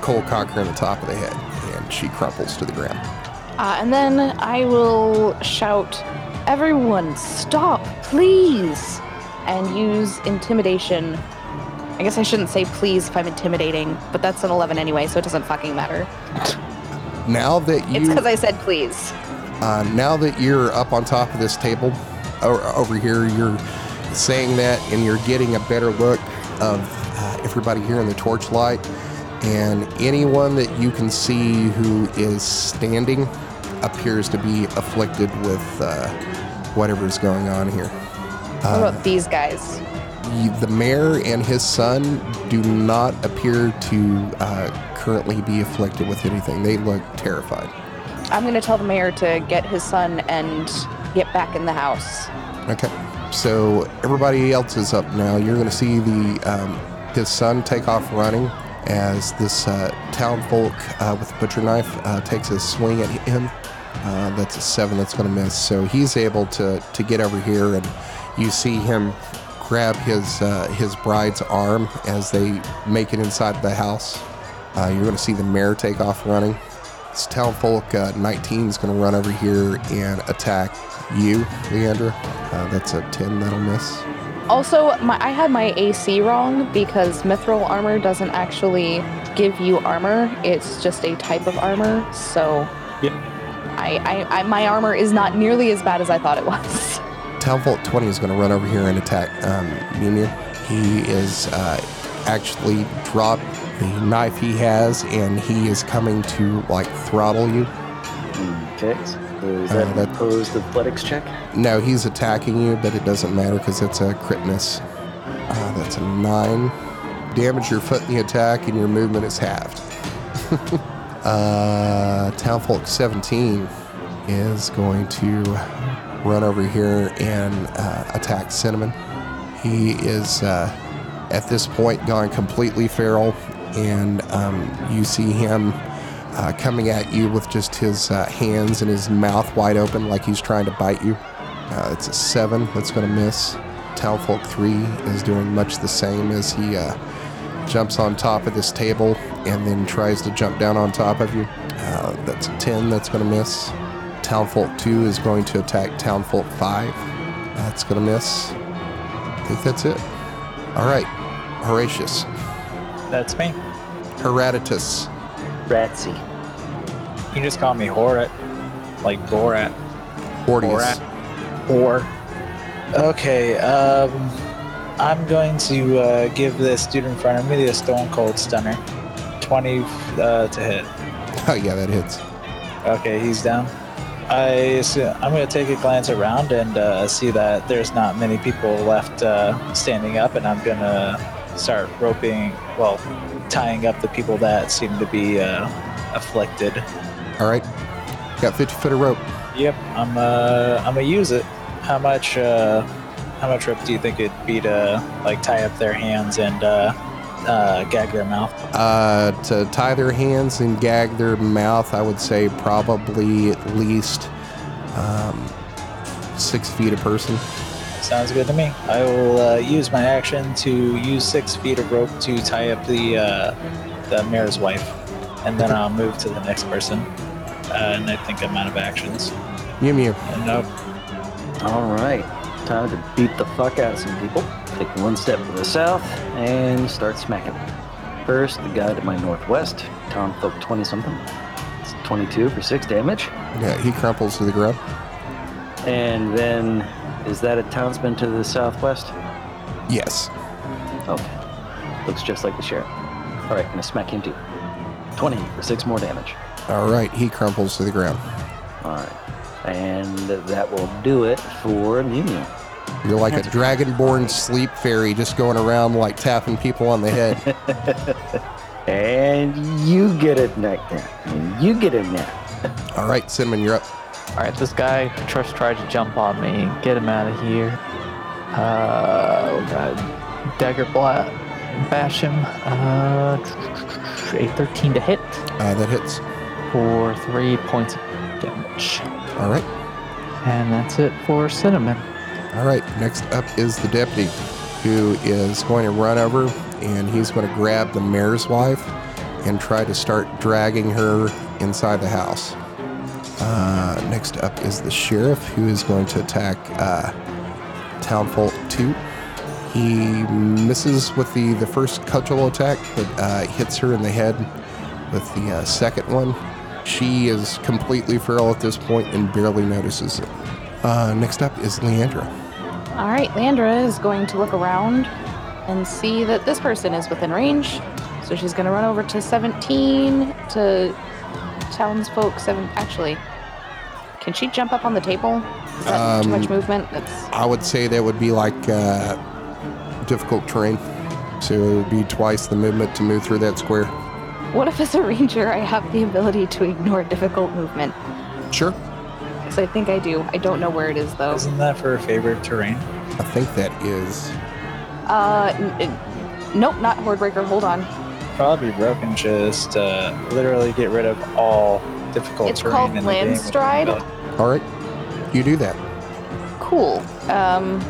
cold cock her in the top of the head, and she crumples to the ground. Uh, and then I will shout, Everyone, stop, please! And use intimidation. I guess I shouldn't say please if I'm intimidating, but that's an 11 anyway, so it doesn't fucking matter. Now that you It's because I said please. uh, now that you're up on top of this table o- over here, you're saying that, and you're getting a better look of uh, everybody here in the torchlight, and anyone that you can see who is standing appears to be afflicted with uh, whatever's going on here. What about these guys? The mayor and his son do not appear to uh, currently be afflicted with anything. They look terrified. I'm going to tell the mayor to get his son and get back in the house. Okay. So everybody else is up now. You're going to see the um, his son take off running as this uh, town folk uh, with a butcher knife uh, takes a swing at him. Uh, that's a seven that's going to miss. So he's able to, to get over here, and you see him grab his uh, his bride's arm as they make it inside the house. Uh, you're going to see the mayor take off running. This town folk uh, 19 is going to run over here and attack you, Leandra. That's a 10 that'll miss. Also, my, I had my AC wrong because mithril armor doesn't actually give you armor. It's just a type of armor. So, Yep. I, I, I my armor is not nearly as bad as I thought it was. Town Folk 20 is going to run over here and attack um, Mew. He is uh, actually dropped the knife he has, and he is coming to like throttle you. Okay. Is Uh, that an that- opposed athletics check? No, he's attacking you, but it doesn't matter because it's a crit miss. Uh, that's a nine. Damage your foot in the attack, and your movement is halved. uh, Town Folk 17 is going to run over here and uh, attack Cinnamon. He is uh, at this point gone completely feral, and um, you see him uh, coming at you with just his uh, hands and his mouth wide open like he's trying to bite you. Uh, it's a seven that's going to miss. Townfolk 3 is doing much the same as he uh, jumps on top of this table and then tries to jump down on top of you. Uh, that's a 10 that's going to miss. Townfolk 2 is going to attack Townfolk 5. That's going to miss. I think that's it. All right. Horatius. That's me. Heratitus. Ratsy. You can just call me Horat, like Borat. Hortius. Or. Okay, um, I'm going to uh, give this dude in front of me the Stone Cold Stunner. 20 uh, to hit. Oh, yeah, that hits. Okay, he's down. I assu- I'm going to take a glance around and uh, see that there's not many people left uh, standing up, and I'm going to start roping, well, tying up the people that seem to be uh, afflicted. All right. Got 50 foot of rope. Yep, I'm uh, I'm gonna use it. How much uh, how much rope do you think it'd be to like tie up their hands and uh, uh, gag their mouth? Uh, to tie their hands and gag their mouth, I would say probably at least um, six feet a person. Sounds good to me. I will uh, use my action to use six feet of rope to tie up the uh, the mayor's wife, and then I'll move to the next person. Uh, and I think I'm out of actions. Mew Mew. And nope. All right. Time to beat the fuck out of some people. Take one step to the south and start smacking. First, the guy to my northwest, Town Folk 20 something. It's 22 for 6 damage. Yeah, he crumples to the ground. And then, is that a townsman to the southwest? Yes. Okay. Looks just like the sheriff. All right, gonna smack him too. 20 for 6 more damage. All right, he crumples to the ground. All right. And that will do it for Mew Mew. You're like a dragonborn sleep fairy just going around like tapping people on the head. And you get it neck now. And you get it now. All right, Cinnamon, you're up. All right, this guy just tried to jump on me. Get him out of here. Uh, oh god, dagger bla- bash him. Uh, a 13 to hit Uh, that hits. for three points of damage, All right. and that's it for cinnamon. All right, next up is the deputy, who is going to run over and he's going to grab the mayor's wife and try to start dragging her inside the house. Uh, next up is the sheriff, who is going to attack uh, Townfolk 2. He misses with the, the first cudgel attack, but uh, hits her in the head with the uh, second one. She is completely feral at this point and barely notices it. Uh, next up is Leandra. All right, Leandra is going to look around and see that this person is within range. So she's going to run over to 17 to townsfolk 7. Actually, can she jump up on the table? Is that too much Um, movement? That's I would say that would be like uh, difficult terrain. So it would be twice the movement to move through that square. What if as a ranger I have the ability to ignore difficult movement? Sure. Because I think I do. I don't know where it is though. Isn't that for a favorite terrain? I think that is. Uh, n- n- nope, not Hordebreaker. Hold on. Probably broken. Just uh, literally get rid of all difficult It's terrain called in the game with Landstride. combat. All right, you do that. Cool. Um,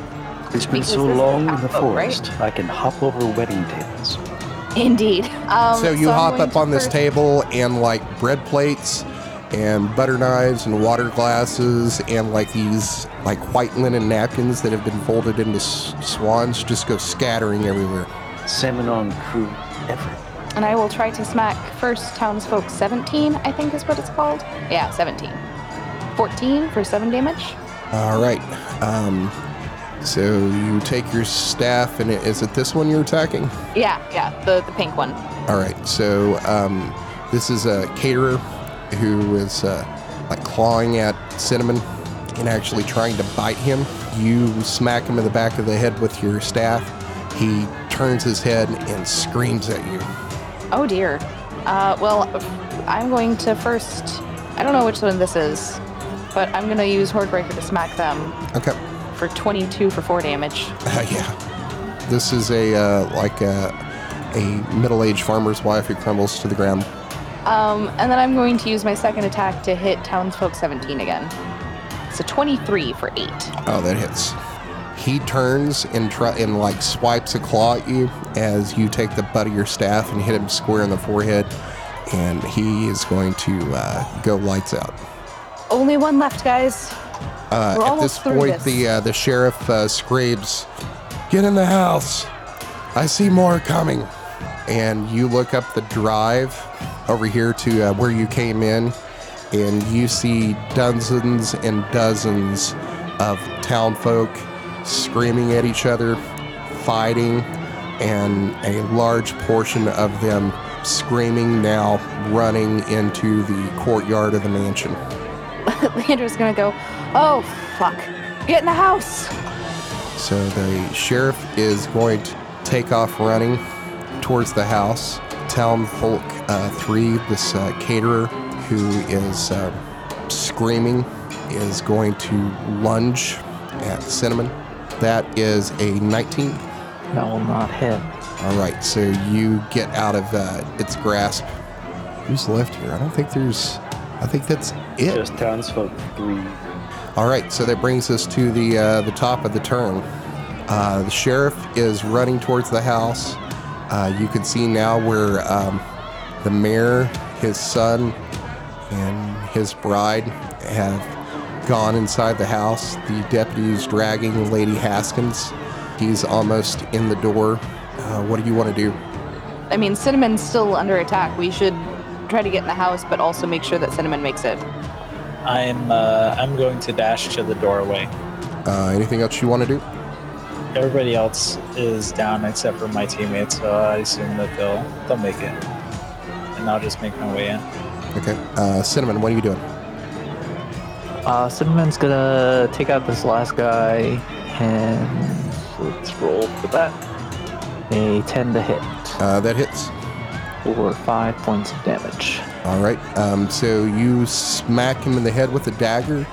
It's been so long in the Alpha, right? forest, I can hop over wedding tables. indeed. Um, so you I'm hop up to on this first- table and like bread plates and butter knives and water glasses and like these like white linen napkins that have been folded into s- swans just go scattering everywhere. Salmon on crew Everett. And I will try to smack first townsfolk 17, I think is what it's called. Yeah, 17. 14 for 7 damage. All right. Um, so you take your staff and it, is it this one you're attacking? Yeah, yeah, the, the pink one. All right. So um, this is a caterer who is uh, like clawing at Cinnamon and actually trying to bite him. You smack him in the back of the head with your staff. He turns his head and screams at you. Oh dear. Uh, well, I'm going to first. I don't know which one this is, but I'm going to use Hordebreaker to smack them Okay. for 22 for 4 damage. Uh, yeah. This is a uh, like a, a middle-aged farmer's wife who crumbles to the ground. Um, and then I'm going to use my second attack to hit townsfolk 17 again. So 23 for 8. Oh, that hits. He turns and try and like swipes a claw at you as you take the butt of your staff and hit him square in the forehead, and he is going to uh, go lights out. Only one left, guys. Uh, at this point, this. the uh, the sheriff uh, screams, "Get in the house! I see more coming!" And you look up the drive over here to uh, where you came in, and you see dozens and dozens of townfolk screaming at each other, fighting, and a large portion of them screaming now, running into the courtyard of the mansion. Leandra's going to go, oh, fuck. Get in the house. So the sheriff is going to take off running towards the house. Town Folk uh, 3, this uh, caterer who is uh, screaming, is going to lunge at Cinnamon. That is a 19. That will not hit. All right, so you get out of uh, its grasp. Who's left here? I don't think there's. I think that's it. Just townsfolk three. All right, so that brings us to the uh, the top of the turn. Uh, the sheriff is running towards the house. Uh, you can see now where um, the mayor, his son, and his bride have gone inside the house. The deputy is dragging Lady Haskins. He's almost in the door. Uh, what do you want to do? I mean, Cinnamon's still under attack. We should try to get in the house, but also make sure that Cinnamon makes it. I'm uh, I'm going to dash to the doorway. Uh, anything else you want to do? Everybody else is down except for my teammates, so I assume that they'll they'll make it, and I'll just make my way in. Okay. Uh, Cinnamon, what are you doing? Uh, Cinnamon's gonna take out this last guy, and let's roll for that. A 10 to hit Uh, that hits. for 5 points of damage. All right. Um, so you smack him in the head with a dagger,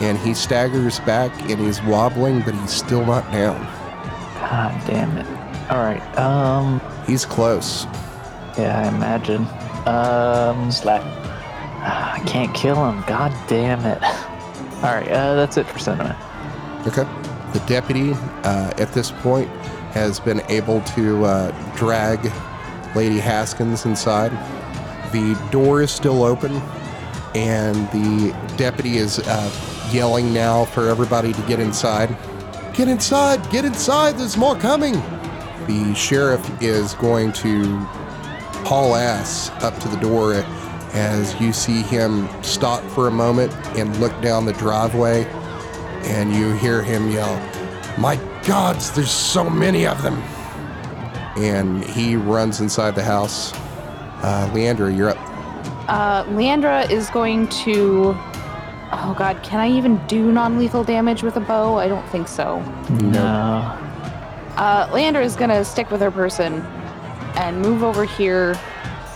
and he staggers back and he's wobbling, but he's still not down. God damn it. Alright, um, He's close. yeah, I imagine. Um, Slap. I can't kill him. God damn it. Alright, uh, that's it for Cinnamon. Okay. The deputy, uh, at this point, has been able to uh, drag Lady Haskins inside. The door is still open, and the deputy is uh, yelling now for everybody to get inside. Get inside! Get inside! There's more coming! The sheriff is going to haul ass up to the door as you see him stop for a moment and look down the driveway and you hear him yell, My gods, there's so many of them. And he runs inside the house. Uh, Leandra, you're up. Uh, Leandra is going to. Oh god, can I even do non lethal damage with a bow? I don't think so. No. Uh, Leandra is gonna stick with her person and move over here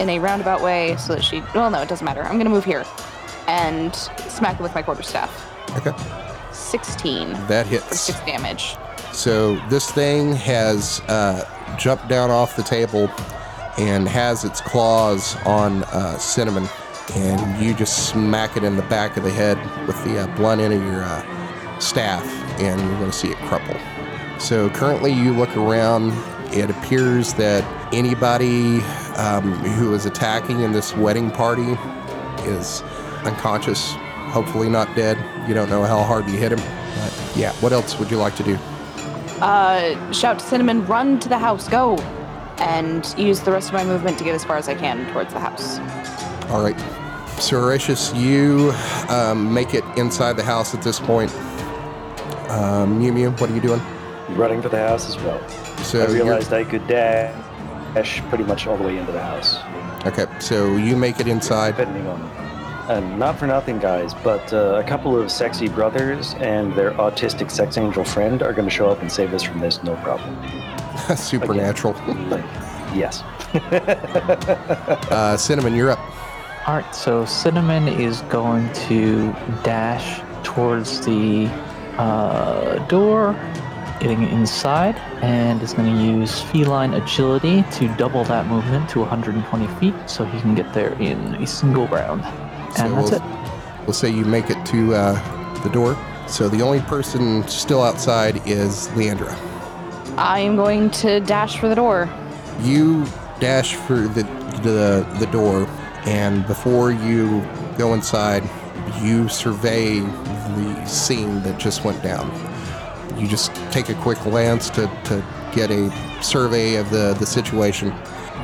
in a roundabout way so that she. Well, no, it doesn't matter. I'm gonna move here and smack it with my quarterstaff. Okay. 16 That for hits. 6 damage. So this thing has uh, jump down off the table and has its claws on uh, Cinnamon. And you just smack it in the back of the head with the uh, blunt end of your uh, staff, and you're going to see it crumple. So currently, you look around. It appears that anybody um, who is attacking in this wedding party is unconscious, hopefully not dead. You don't know how hard you hit him. But yeah, what else would you like to do? Uh, shout to Cinnamon, run to the house, go! And use the rest of my movement to get as far as I can towards the house. All right. So, Horatius, you um, make it inside the house at this point. Um, Mew Mew, what are you doing? Running for the house as well. So I you're- realized I could dash pretty much all the way into the house, Okay, so you make it inside. depending on. And not for nothing, guys, but uh, a couple of sexy brothers and their autistic sex angel friend are going to show up and save us from this, no problem. Supernatural. Yes. Uh, Cinnamon, you're up. All right, so Cinnamon is going to dash towards the uh, door, getting inside, and is going to use feline agility to double that movement to 120 feet, so he can get there in a single round. So And that's we'll, it. We'll say you make it to uh, the door. So the only person still outside is Leandra. I am going to dash for the door. You dash for the, the the door, and before you go inside, you survey the scene that just went down. You just take a quick glance to, to get a survey of the, the situation.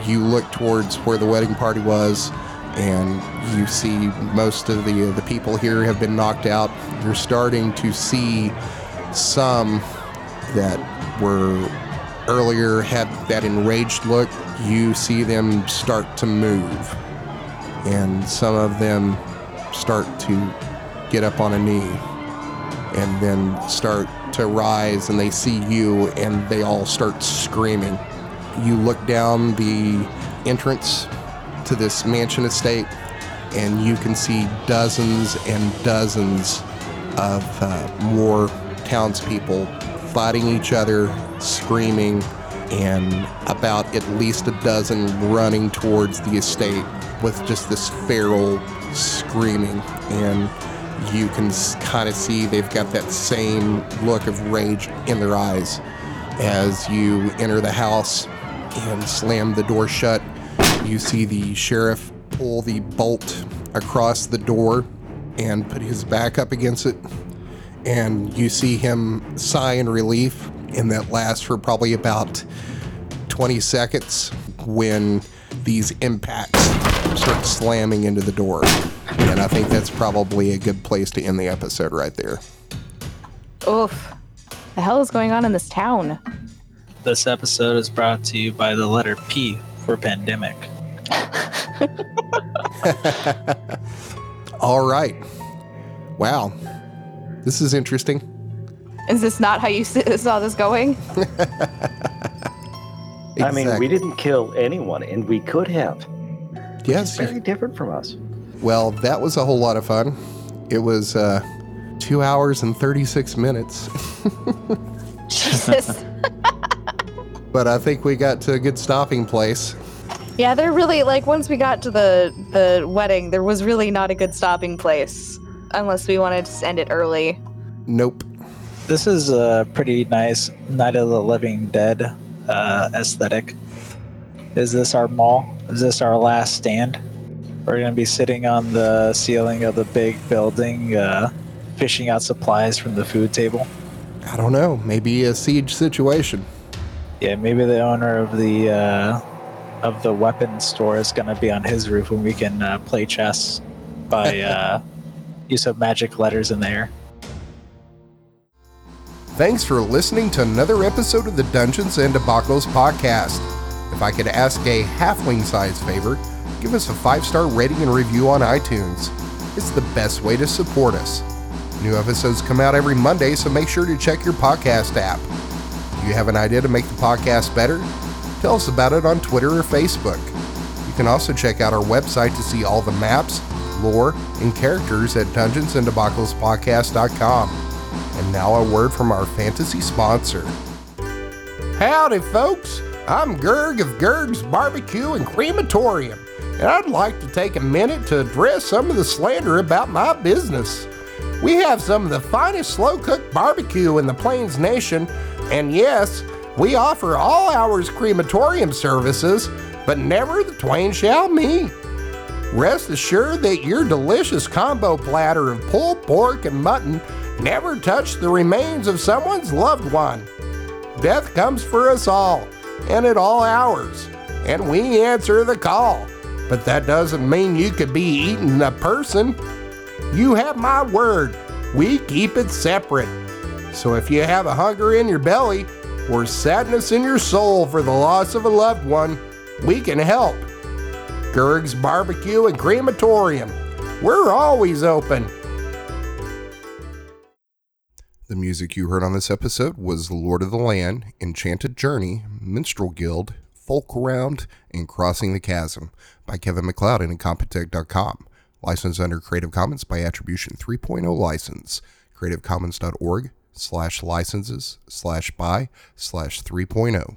You look towards where the wedding party was, and you see most of the uh, the people here have been knocked out. You're starting to see some that were earlier had that enraged look, you see them start to move. And some of them start to get up on a knee and then start to rise and they see you and they all start screaming. You look down the entrance to this mansion estate and you can see dozens and dozens of uh, more townspeople fighting each other, screaming, and about at least a dozen running towards the estate with just this feral screaming. And you can kind of see they've got that same look of rage in their eyes as you enter the house and slam the door shut. You see the sheriff pull the bolt across the door and put his back up against it and you see him sigh in relief, and that lasts for probably about 20 seconds when these impacts start slamming into the door. And I think that's probably a good place to end the episode right there. Oof. The hell is going on in this town? This episode is brought to you by the letter P for pandemic. All right. Wow. This is interesting. Is this not how you saw this going? I mean, we didn't kill anyone, and we could have. Yes. Very different from us. Well, that was a whole lot of fun. It was uh, two hours and 36 minutes. Jesus. but I think we got to a good stopping place. yeah, they're really like once we got to the the wedding, there was really not a good stopping place unless we wanted to end it early. Nope. This is a pretty nice Night of the Living Dead uh, aesthetic. Is this our mall? Is this our last stand? We're going to be sitting on the ceiling of the big building, uh, fishing out supplies from the food table. I don't know. Maybe a siege situation. Yeah, maybe the owner of the uh, of the weapons store is going to be on his roof and we can uh, play chess by uh, use of magic letters in the air. Thanks for listening to another episode of the Dungeons and Debacles podcast. If I could ask a halfling size favor, give us a five star rating and review on iTunes. It's the best way to support us. New episodes come out every Monday, so make sure to check your podcast app. Do you have an idea to make the podcast better? Tell us about it on Twitter or Facebook. You can also check out our website to see all the maps, lore, and characters at dungeonsanddebaclespodcast.com. And now a word from our fantasy sponsor. Howdy, folks! I'm Gerg of Gerg's Barbecue and Crematorium, and I'd like to take a minute to address some of the slander about my business. We have some of the finest slow cooked barbecue in the Plains Nation, and yes, we offer all hours crematorium services, but never the twain shall meet. Rest assured that your delicious combo platter of pulled pork and mutton never touched the remains of someone's loved one. Death comes for us all, and at all hours, and we answer the call. But that doesn't mean you could be eating a person. You have my word, we keep it separate. So if you have a hunger in your belly or sadness in your soul for the loss of a loved one, we can help. Gerg's Barbecue and Crematorium. We're always open. The music you heard on this episode was Lord of the Land, Enchanted Journey, Minstrel Guild, Folk Around, and Crossing the Chasm by Kevin MacLeod and Incompetech.com. Licensed under Creative Commons by Attribution 3.0 license. CreativeCommons.org slash licenses slash by slash 3.0.